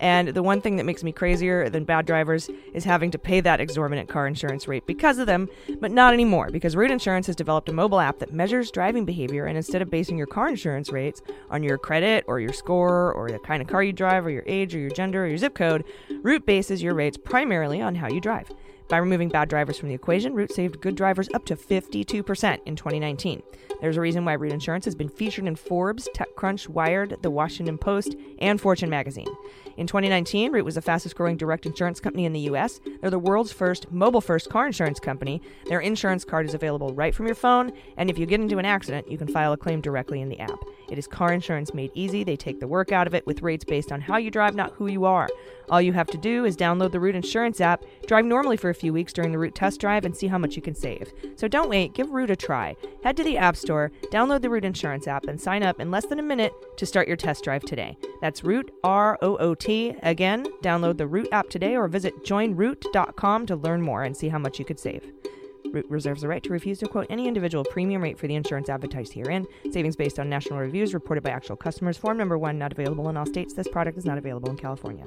And the one thing that makes me crazier than bad drivers is having to pay that exorbitant car insurance rate because of them, but not anymore because Root Insurance has developed a mobile app that measures driving behavior, and instead of basing your car insurance rates on your credit or your score or the kind of car you drive or your age or your gender or your zip code, Root bases your rates primarily on how you drive. By removing bad drivers from the equation, Root saved good drivers up to 52% in 2019. There's a reason why Root Insurance has been featured in Forbes, TechCrunch, Wired, The Washington Post, and Fortune magazine. In 2019, Root was the fastest growing direct insurance company in the US. They're the world's first mobile first car insurance company. Their insurance card is available right from your phone, and if you get into an accident, you can file a claim directly in the app. It is car insurance made easy. They take the work out of it with rates based on how you drive, not who you are. All you have to do is download the Root Insurance app, drive normally for a few weeks during the Root test drive, and see how much you can save. So don't wait, give Root a try. Head to the App Store, download the Root Insurance app, and sign up in less than a minute to start your test drive today. That's Root, R O O T. Again, download the Root app today or visit joinroot.com to learn more and see how much you could save. Root reserves the right to refuse to quote any individual premium rate for the insurance advertised herein. Savings based on national reviews reported by actual customers. Form number one not available in all states. This product is not available in California.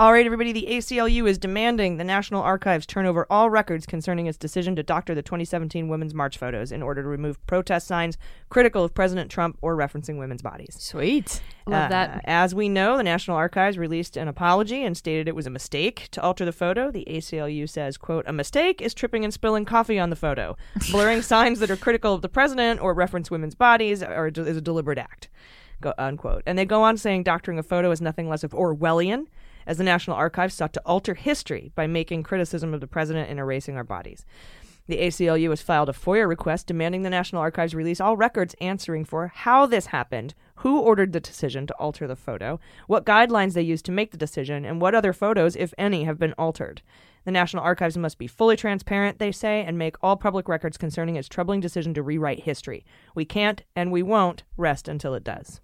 All right, everybody, the ACLU is demanding the National Archives turn over all records concerning its decision to doctor the 2017 Women's March photos in order to remove protest signs critical of President Trump or referencing women's bodies. Sweet. Love Uh, that. As we know, the National Archives released an apology and stated it was a mistake to alter the photo. The ACLU says, quote, a mistake is tripping and spilling coffee on the photo. Blurring signs that are critical of the president or reference women's bodies are, is a deliberate act, go, unquote. And they go on saying doctoring a photo is nothing less of Orwellian, as the National Archives sought to alter history by making criticism of the president and erasing our bodies. The ACLU has filed a FOIA request demanding the National Archives release all records answering for how this happened, who ordered the decision to alter the photo, what guidelines they used to make the decision, and what other photos, if any, have been altered. The National Archives must be fully transparent, they say, and make all public records concerning its troubling decision to rewrite history. We can't and we won't rest until it does.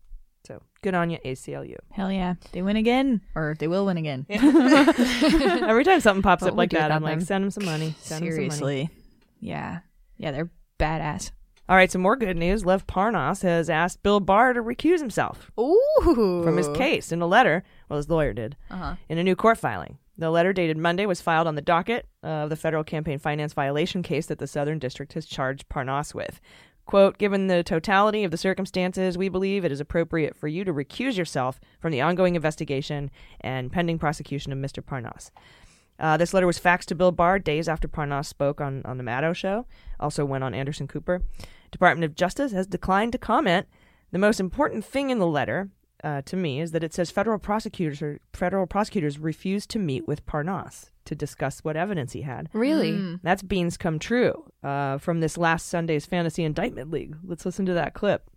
So good on you, ACLU. Hell yeah. They win again, or they will win again. Every time something pops What up like do that, I'm like, them? send them some money. Send 'em some money. Seriously. Yeah. Yeah, they're badass. All right, some more good news. Lev Parnas has asked Bill Barr to recuse himself Ooh. from his case in a letter. Well, his lawyer did Uh-huh. in a new court filing. The letter dated Monday was filed on the docket of the federal campaign finance violation case that the Southern District has charged Parnas with. Quote, given the totality of the circumstances, we believe it is appropriate for you to recuse yourself from the ongoing investigation and pending prosecution of Mr. Parnas. Uh, this letter was faxed to Bill Barr days after Parnas spoke on, on the Maddow show, also went on Anderson Cooper. Department of Justice has declined to comment. The most important thing in the letter, uh, to me, is that it says federal prosecutors or federal prosecutors refused to meet with Parnas to discuss what evidence he had. Really? That's beans come true uh, from this last Sunday's Fantasy Indictment League. Let's listen to that clip.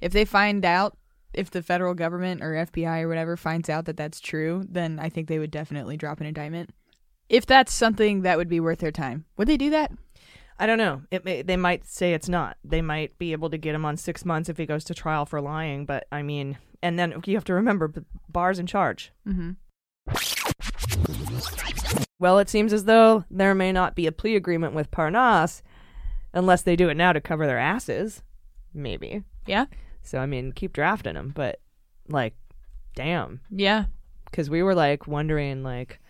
If they find out, if the federal government or FBI or whatever finds out that that's true, then I think they would definitely drop an indictment. If that's something that would be worth their time, would they do that? I don't know. It may, they might say it's not. They might be able to get him on six months if he goes to trial for lying. But I mean, and then you have to remember, Barr's in charge. Mm-hmm. Well, it seems as though there may not be a plea agreement with Parnas unless they do it now to cover their asses. Maybe. Yeah. So I mean, keep drafting him, but like, damn. Yeah. because we were like wondering like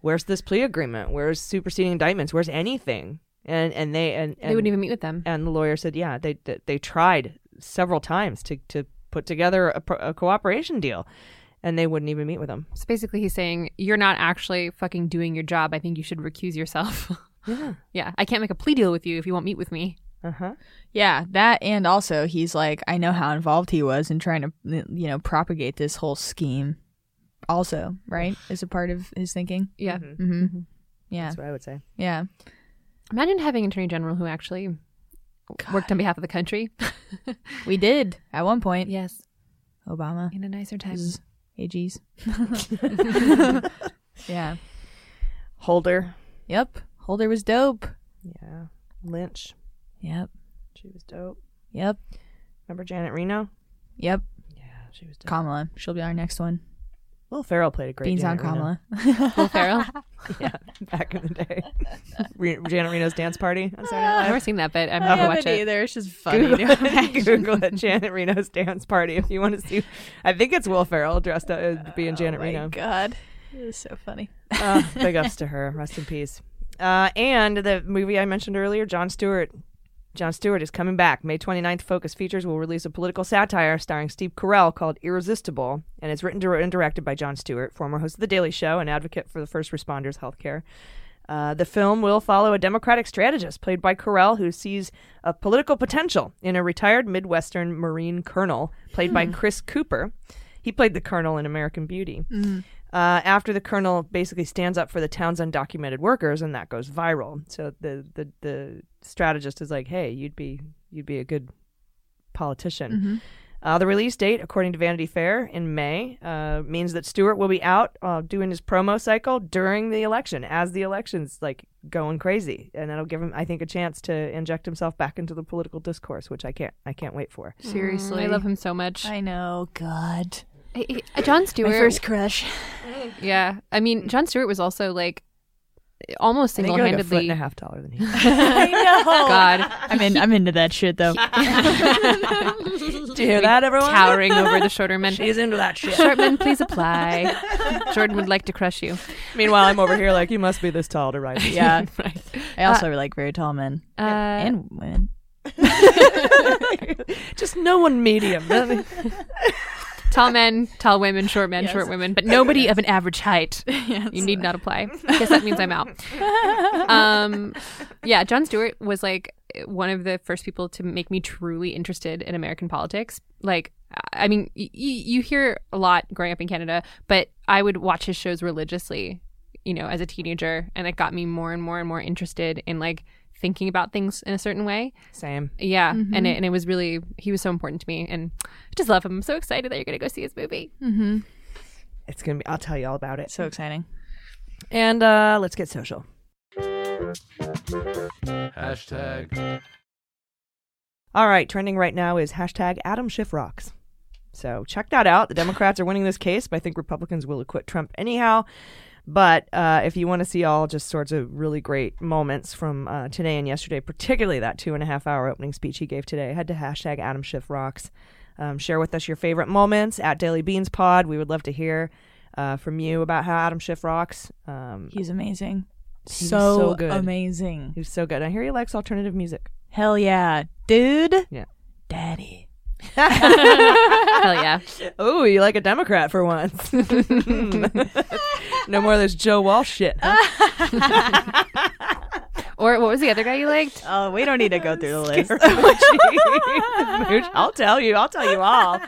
where's this plea agreement where's superseding indictments where's anything and and they and, and they wouldn't even meet with them. and the lawyer said yeah they they, they tried several times to to put together a, a cooperation deal and they wouldn't even meet with them So basically, he's saying you're not actually fucking doing your job. I think you should recuse yourself. yeah yeah, I can't make a plea deal with you if you won't meet with me. uh-huh Yeah, that and also he's like, I know how involved he was in trying to, you know, propagate this whole scheme. Also, right, as a part of his thinking. Yeah. Mm-hmm. Yeah, that's what i would say yeah. Imagine having an attorney general who actually worked on behalf of the country. We did at one point. yes, Obama, in a nicer time. This is AGs. yeah. holder Yep. Holder was dope. yeah lynch Yep. she was dope Yep. remember janet reno Yep. yeah she was dope Kamala. She'll be our next one. Will ferrell played a great Beans on Janet Reno. Kamala. Will Ferrell. yeah back in the day Re- janet reno's dance party on Saturday Night I've never seen that, but I'm I happy to haven't watch it. either. It's just funny. Google, to it. imagine. Google it, Janet Reno's dance party if you want to see. I think it's Will Ferrell dressed up as being Janet oh my Reno. God. It was so funny. Uh, big ups to her. Rest in peace. Uh, and the movie I mentioned earlier, Jon Stewart. Jon Stewart is coming back. May 29th, Focus Features will release a political satire starring Steve Carell called Irresistible, and it's written and directed by Jon Stewart, former host of The Daily Show and advocate for the first responders' healthcare. Uh, the film will follow a Democratic strategist played by Carell who sees a political potential in a retired Midwestern Marine colonel played by Chris Cooper. He played the colonel in American Beauty. Uh, after the colonel basically stands up for the town's undocumented workers, and that goes viral. So the, the the strategist is like, "Hey, you'd be you'd be a good politician." Uh, the release date, according to Vanity Fair, in May, uh, means that Stewart will be out uh, doing his promo cycle during the election, as the election's like going crazy, and that'll give him, I think, a chance to inject himself back into the political discourse, which I can't, I can't wait for. Seriously. I love him so much. I know. God. I- I- Jon Stewart. My first crush. yeah, I mean, Jon Stewart was also like almost single you're like a foot and handedly. a half taller than he. I know. God, I'm in. I'm into that shit though. Do you hear that, everyone? towering over the shorter men. She's into that shit. Short men, please apply. Jordan would like to crush you. Meanwhile, I'm over here like you must be this tall to ride. this. yeah. Right. I also like very tall men Uh, and women. Just no one medium. Tall men, tall women, short men, Yes. short women, but nobody of an average height. You need not apply. I guess that means I'm out. Um, yeah, Jon Stewart was like one of the first people to make me truly interested in American politics. Like, I mean, y- y- you hear a lot growing up in Canada, but I would watch his shows religiously, you know, as a teenager, and it got me more and more and more interested in like thinking about things in a certain way. Same. Yeah, and it, and it was really he was so important to me, and I just love him. I'm so excited that you're gonna go see his movie. Mm-hmm. It's gonna be. I'll tell you all about it. So exciting. And uh, let's get social. Hashtag. All right, trending right now is hashtag Adam Schiff rocks. So check that out. The Democrats are winning this case, but I think Republicans will acquit Trump anyhow. But uh, if you want to see all just sorts of really great moments from uh, today and yesterday, particularly that two and a half hour opening speech he gave today, head to hashtag Adam Schiff rocks. Um, share with us your favorite moments at Daily Beans Pod. We would love to hear uh, from you about how Adam Schiff rocks. Um, He's amazing. So, so good. amazing. He's so good. I hear he likes alternative music. Hell yeah, dude. Yeah. Daddy. Hell yeah. Oh, you like a Democrat for once. no more of this Joe Walsh shit. huh? Or what was the other guy you liked? Oh, we don't need to go through the list. Mooch, I'll tell you. I'll tell you all.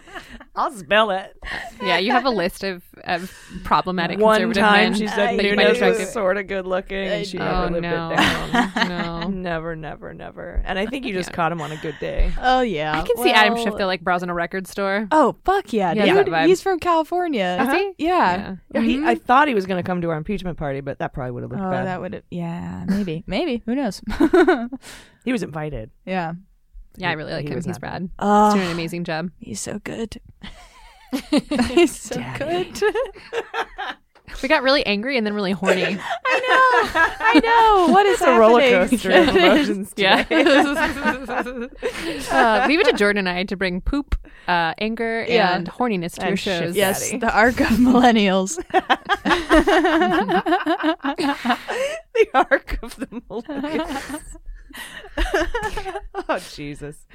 I'll spell it. Yeah, you have a list of, of problematic One conservative time men she uh, said that you find Nunes was sort of good looking, and she Oh never lived no, it down. no. Never, never, never. And I think you just Yeah. caught him on a good day. oh yeah. I can see Adam Well- Schiff though, like browsing a record store. Oh fuck yeah, He has dude! He's from California. Is uh-huh. he? Yeah. Yeah, he, Mhm. I mm-hmm. thought he was going to come to our impeachment party, but that probably would have looked Oh, bad. that would. have. Yeah, maybe, maybe. Who knows? He was invited. yeah. yeah, I really like He him. He's not rad. Oh, He's ah. doing an amazing job. he's so good. He's so good. We got really angry and then really horny. I know. I know. What is It's a roller coaster of emotions. yeah. uh, leave it to Jordan and I to bring poop, uh, anger, Yeah. and horniness to And your shit. shows. Yes, Daddy. the arc of millennials. the arc of the millennials. oh Jesus!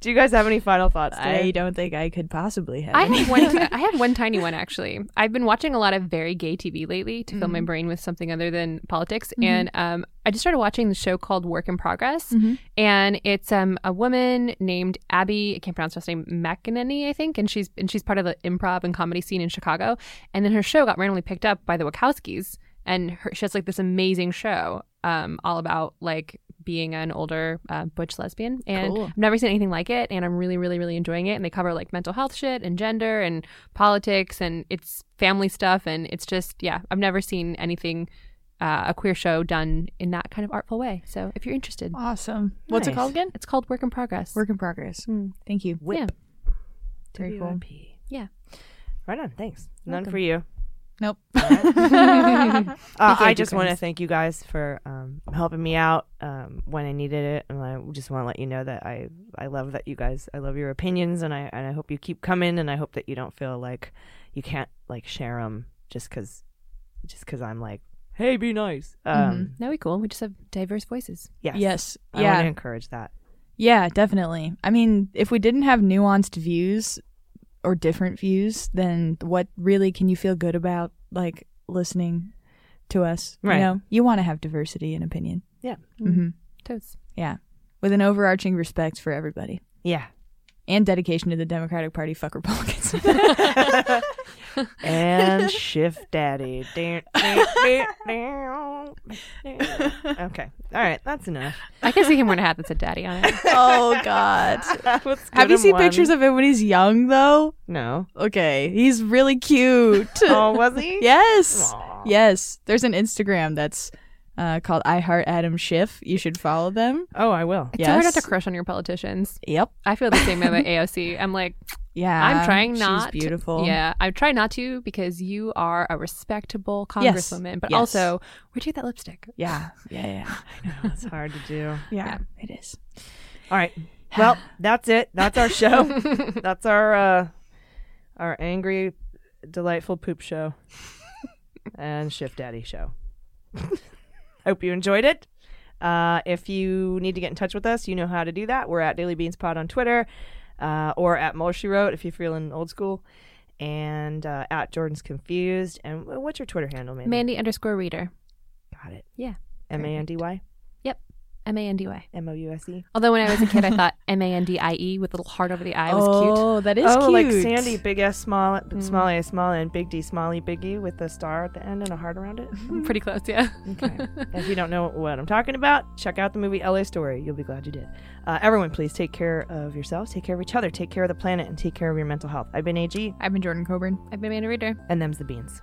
Do you guys have any final thoughts? I don't think I could possibly have. I any. had one. I had one tiny one actually. I've been watching a lot of very gay TV lately to fill my brain with something other than politics, and um, I just started watching the show called Work in Progress, and it's um a woman named Abby. I can't pronounce her last name, McEnany, I think, and she's and she's part of the improv and comedy scene in Chicago, and then her show got randomly picked up by the Wachowskis, and her, she has like this amazing show, um, all about like being an older uh, butch lesbian, and Cool. I've never seen anything like it, and I'm really, really, really enjoying it. And they cover like mental health shit and gender and politics, and it's family stuff, and it's just yeah, I've never seen anything. Uh, a queer show done in that kind of artful way. So if you're interested, awesome. What's it called again? it's called Work in Progress. Work in progress. Mm. Thank you. Whip. Very cool. Yeah. Right on. Thanks. None Welcome. for you. Nope. Uh, I just want to thank you guys for um, helping me out um, when I needed it, and I just want to let you know that I I love that you guys I love your opinions, and I and I hope you keep coming, and I hope that you don't feel like you can't like share them just because just because I'm like, hey, be nice. Um, no, we cool. We just have diverse voices. Yes. Yes. I yeah. want to encourage that. Yeah, definitely. I mean, if we didn't have nuanced views or different views, then what really can you feel good about like listening to us? Right. You know, you want to have diversity in opinion. Yeah. hmm Totes. Yeah. With an overarching respect for everybody Yeah. And dedication to the Democratic Party. Fuck Republicans. and Schiff Daddy. okay. All right. That's enough. I can see him wearing a hat that said "Daddy" on it. oh God. Have you seen one. pictures of him when he's young though? No. Okay, he's really cute. Oh, was he? Yes. Aw. Yes. There's an Instagram that's uh, called I Heart Adam Schiff. You should follow them. Oh, I will. It's so hard not to crush on your politicians. Yep. I feel the same way about AOC. I'm like, Yeah. I'm trying not. She's beautiful. Yeah, I try not to because you are a respectable Yes. congresswoman. But Yes. also, where'd you get that lipstick? Yeah. Yeah. Yeah. I know it's hard to do. Yeah. It is. All right. Well, that's it. That's our show. that's our uh our angry, delightful poop show and Schiff Daddy show. Hope you enjoyed it. Uh, if you need to get in touch with us, you know how to do that. We're at Daily Beans Pod on Twitter, uh, or at Mueller She Wrote if you're feeling old school, and uh, at Jordan's Confused. And what's your Twitter handle, Mandy? Mandy underscore reader. Got it. Yeah. M A N D Y M A N D Y. M O U S E. Although when I was a kid, I thought M A N D I E with a little heart over the I was cute. Oh, that is cute. oh, cute. like Sandy, big S, small, small A, small and big D, small E, big E, with a star at the end and a heart around it. Pretty close, yeah. Okay. if you don't know what I'm talking about, check out the movie LA Story. You'll be glad you did. Uh, everyone, please take care of yourselves, take care of each other, take care of the planet, and take care of your mental health. I've been AG, I've been Jordan Coburn. I've been Amanda Reeder. and them's the beans.